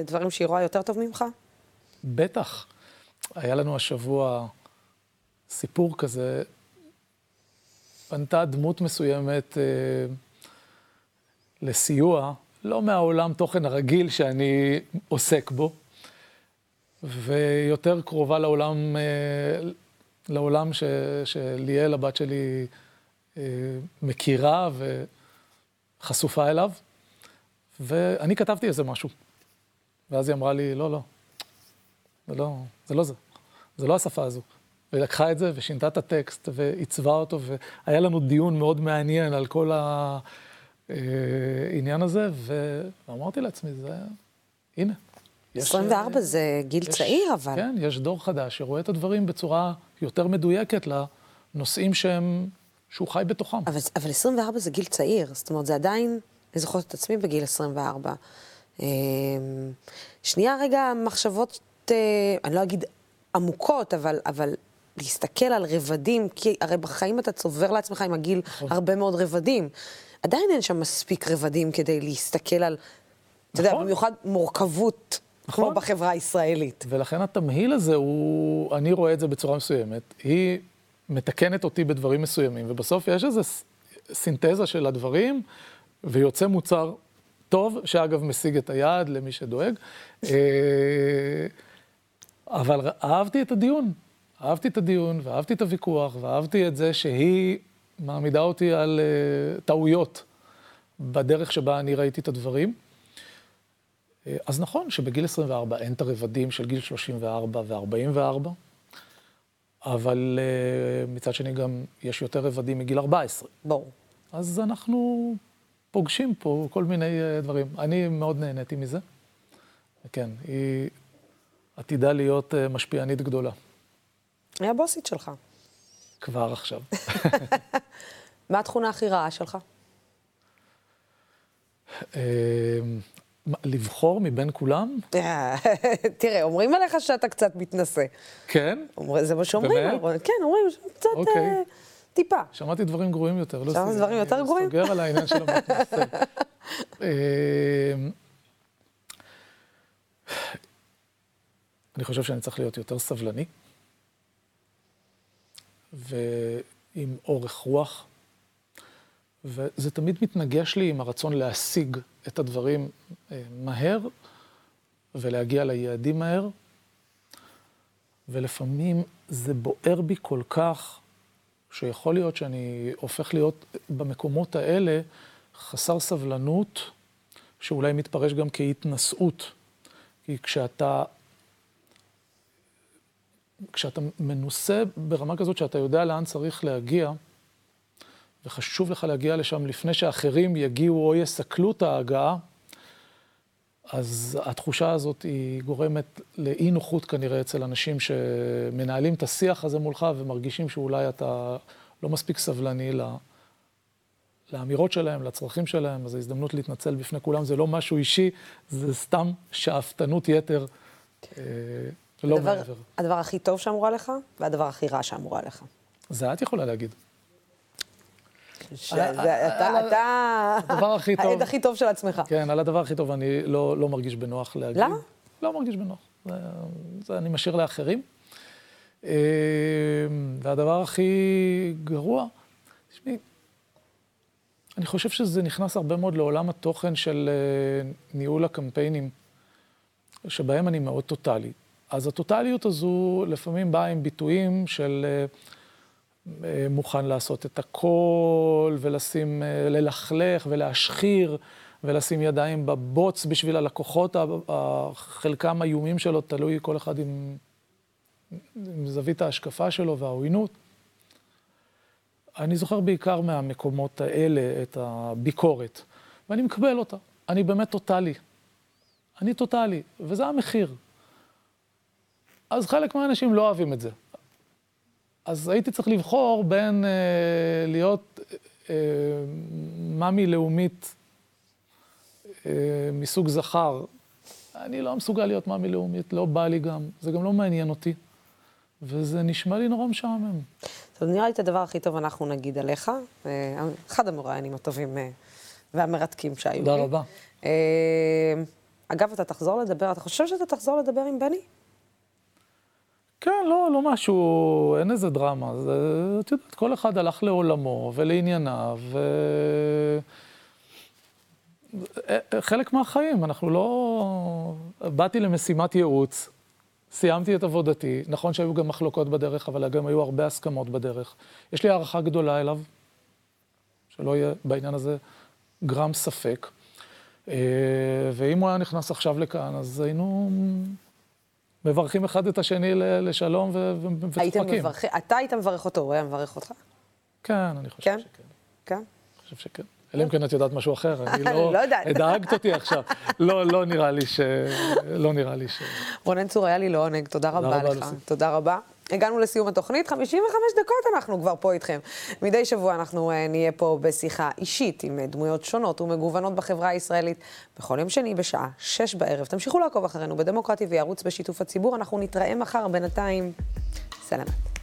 דברים שהיא רואה יותר טוב ממך? בטח. היה לנו השבוע סיפור כזה, פנתה דמות מסוימת uh, לסיוע, לא מהעולם תוכן הרגיל שאני עוסק בו, ויותר קרובה לעולם uh, לעולם ש, שליאל, הבת שלי, אה, מכירה וחשופה אליו. ואני כתבתי איזה משהו. ואז היא אמרה לי, לא, לא, זה לא זה. לא זה. זה לא השפה הזו. והיא לקחה את זה ושינתה את הטקסט ועיצבה אותו, והיה לנו דיון מאוד מעניין על כל העניין הזה, ואמרתי לעצמי, זה, הנה. 24 יש, זה גיל יש, צעיר, אבל... כן, יש דור חדש שרואה את הדברים בצורה יותר מדויקת לנושאים שהם, שהוא חי בתוכם. אבל, אבל 24 זה גיל צעיר, זאת אומרת, זה עדיין, אני זוכרת את עצמי בגיל 24. אמ, שנייה רגע, מחשבות אה, אני לא אגיד עמוקות, אבל, אבל להסתכל על רבדים, כי הרי בחיים אתה צובר לעצמך עם הגיל נכון. הרבה מאוד רבדים. עדיין אין שם מספיק רבדים כדי להסתכל על, אתה יודע, נכון. במיוחד מורכבות, כמו נכון. בחברה הישראלית. ולכן התמהיל הזה הוא, אני רואה את זה בצורה מסוימת, היא מתקנת אותי בדברים מסוימים, ובסוף יש איזו סינתזה של הדברים, ויוצא מוצר טוב, שאגב משיג את היעד למי שדואג. אבל אהבתי את הדיון, אהבתי את הדיון, ואהבתי את הוויכוח, ואהבתי את זה שהיא מעמידה אותי על אה, טעויות בדרך שבה אני ראיתי את הדברים. אה, אז נכון שבגיל 24 אין את הרבדים של גיל 34 ו-44, אבל אה, מצד שני גם יש יותר רבדים מגיל 14. ברור. אז אנחנו פוגשים פה כל מיני אה, דברים. אני מאוד נהניתי מזה. כן, היא עתידה להיות אה, משפיענית גדולה, היא הבוסית שלך. כבר עכשיו. מה התכונה הכי רעה שלך? אה, מה, לבחור מבין כולם? תראה, אומרים עליך שאתה קצת מתנשא. כן. זה מה שאומרים. כן, אומרים קצת אוקיי. אה, טיפה. שמעתי דברים גרועים יותר. לא שמעת סי- דברים יותר אני גרועים? סוגר על העניין של המתנשא. אני חושב שאני צריך להיות יותר סבלני, ועם אורך רוח, וזה תמיד מתנגש לי עם הרצון להשיג את הדברים אה, מהר, ולהגיע ליעדים מהר, ולפעמים זה בוער בי כל כך, שיכול להיות שאני הופך להיות במקומות האלה חסר סבלנות, שאולי מתפרש גם כהתנשאות. כי כשאתה, כשאתה מנוסה ברמה כזאת שאתה יודע לאן צריך להגיע, וחשוב לך להגיע לשם לפני שאחרים יגיעו או יסכלו את ההגעה, אז התחושה הזאת היא גורמת לאי נוחות כנראה אצל אנשים שמנהלים את השיח הזה מולך ומרגישים שאולי אתה לא מספיק סבלני ל... לאמירות שלהם, לצרכים שלהם, אז זו הזדמנות להתנצל בפני כולם, זה לא משהו אישי, זה סתם שאפתנות יתר, אה, לא הדבר- מעבר. הדבר הכי טוב שאמורה לך, והדבר הכי רע שאמורה לך. זה את יכולה להגיד. אתה- העד הכי טוב של עצמך. כן, על הדבר הכי טוב אני לא, לא מרגיש בנוח להגיד. למה? לא מרגיש בנוח. זה, זה אני משאיר לאחרים. אה, והדבר הכי גרוע, תשמעי, אני חושב שזה נכנס הרבה מאוד לעולם התוכן של אה, ניהול הקמפיינים, שבהם אני מאוד טוטאלי. אז הטוטליות הזו לפעמים באה עם ביטויים של אה, אה, מוכן לעשות את הכל, ולשים, אה, ללכלך ולהשחיר, ולשים ידיים בבוץ בשביל הלקוחות, חלקם האיומים שלו, תלוי כל אחד עם, עם זווית ההשקפה שלו והעוינות. אני זוכר בעיקר מהמקומות האלה את הביקורת, ואני מקבל אותה. אני באמת טוטאלי. אני טוטאלי, וזה המחיר. אז חלק מהאנשים לא אוהבים את זה. אז הייתי צריך לבחור בין אה, להיות אה, מאמי לאומית אה, מסוג זכר. אני לא מסוגל להיות מאמי לאומית, לא בא לי גם, זה גם לא מעניין אותי. וזה נשמע לי נורא משעמם. טוב, נראה לי את הדבר הכי טוב אנחנו נגיד עליך. אה, אחד המרואיינים הטובים אה, והמרתקים שהיו תודה לי. רבה. אה, אגב, אתה תחזור לדבר, אתה חושב שאתה תחזור לדבר עם בני? כן, לא, לא משהו, אין איזה דרמה. זה, את יודעת, כל אחד הלך לעולמו ולענייניו, ו... אה, חלק מהחיים, אנחנו לא... באתי למשימת ייעוץ, סיימתי את עבודתי, נכון שהיו גם מחלוקות בדרך, אבל גם היו הרבה הסכמות בדרך. יש לי הערכה גדולה אליו, שלא יהיה בעניין הזה גרם ספק. אה, ואם הוא היה נכנס עכשיו לכאן, אז היינו מברכים אחד את השני לשלום וצוחקים. אתה היית מברך אותו, הוא היה מברך אותך? כן, אני חושב כן? שכן. כן? אני חושב שכן. אלא אם כן את יודעת משהו אחר, אני לא... לא יודעת. דאגת אותי עכשיו. לא, לא נראה לי ש... לא נראה לי ש... רונן צור, היה לי לעונג, תודה רבה לך. תודה רבה. הגענו לסיום התוכנית, 55 דקות אנחנו כבר פה איתכם. מדי שבוע אנחנו uh, נהיה פה בשיחה אישית עם uh, דמויות שונות ומגוונות בחברה הישראלית, בכל יום שני בשעה 6 בערב. תמשיכו לעקוב אחרינו בדמוקרטי ויערוץ בשיתוף הציבור, אנחנו נתראה מחר, בינתיים, סלמת.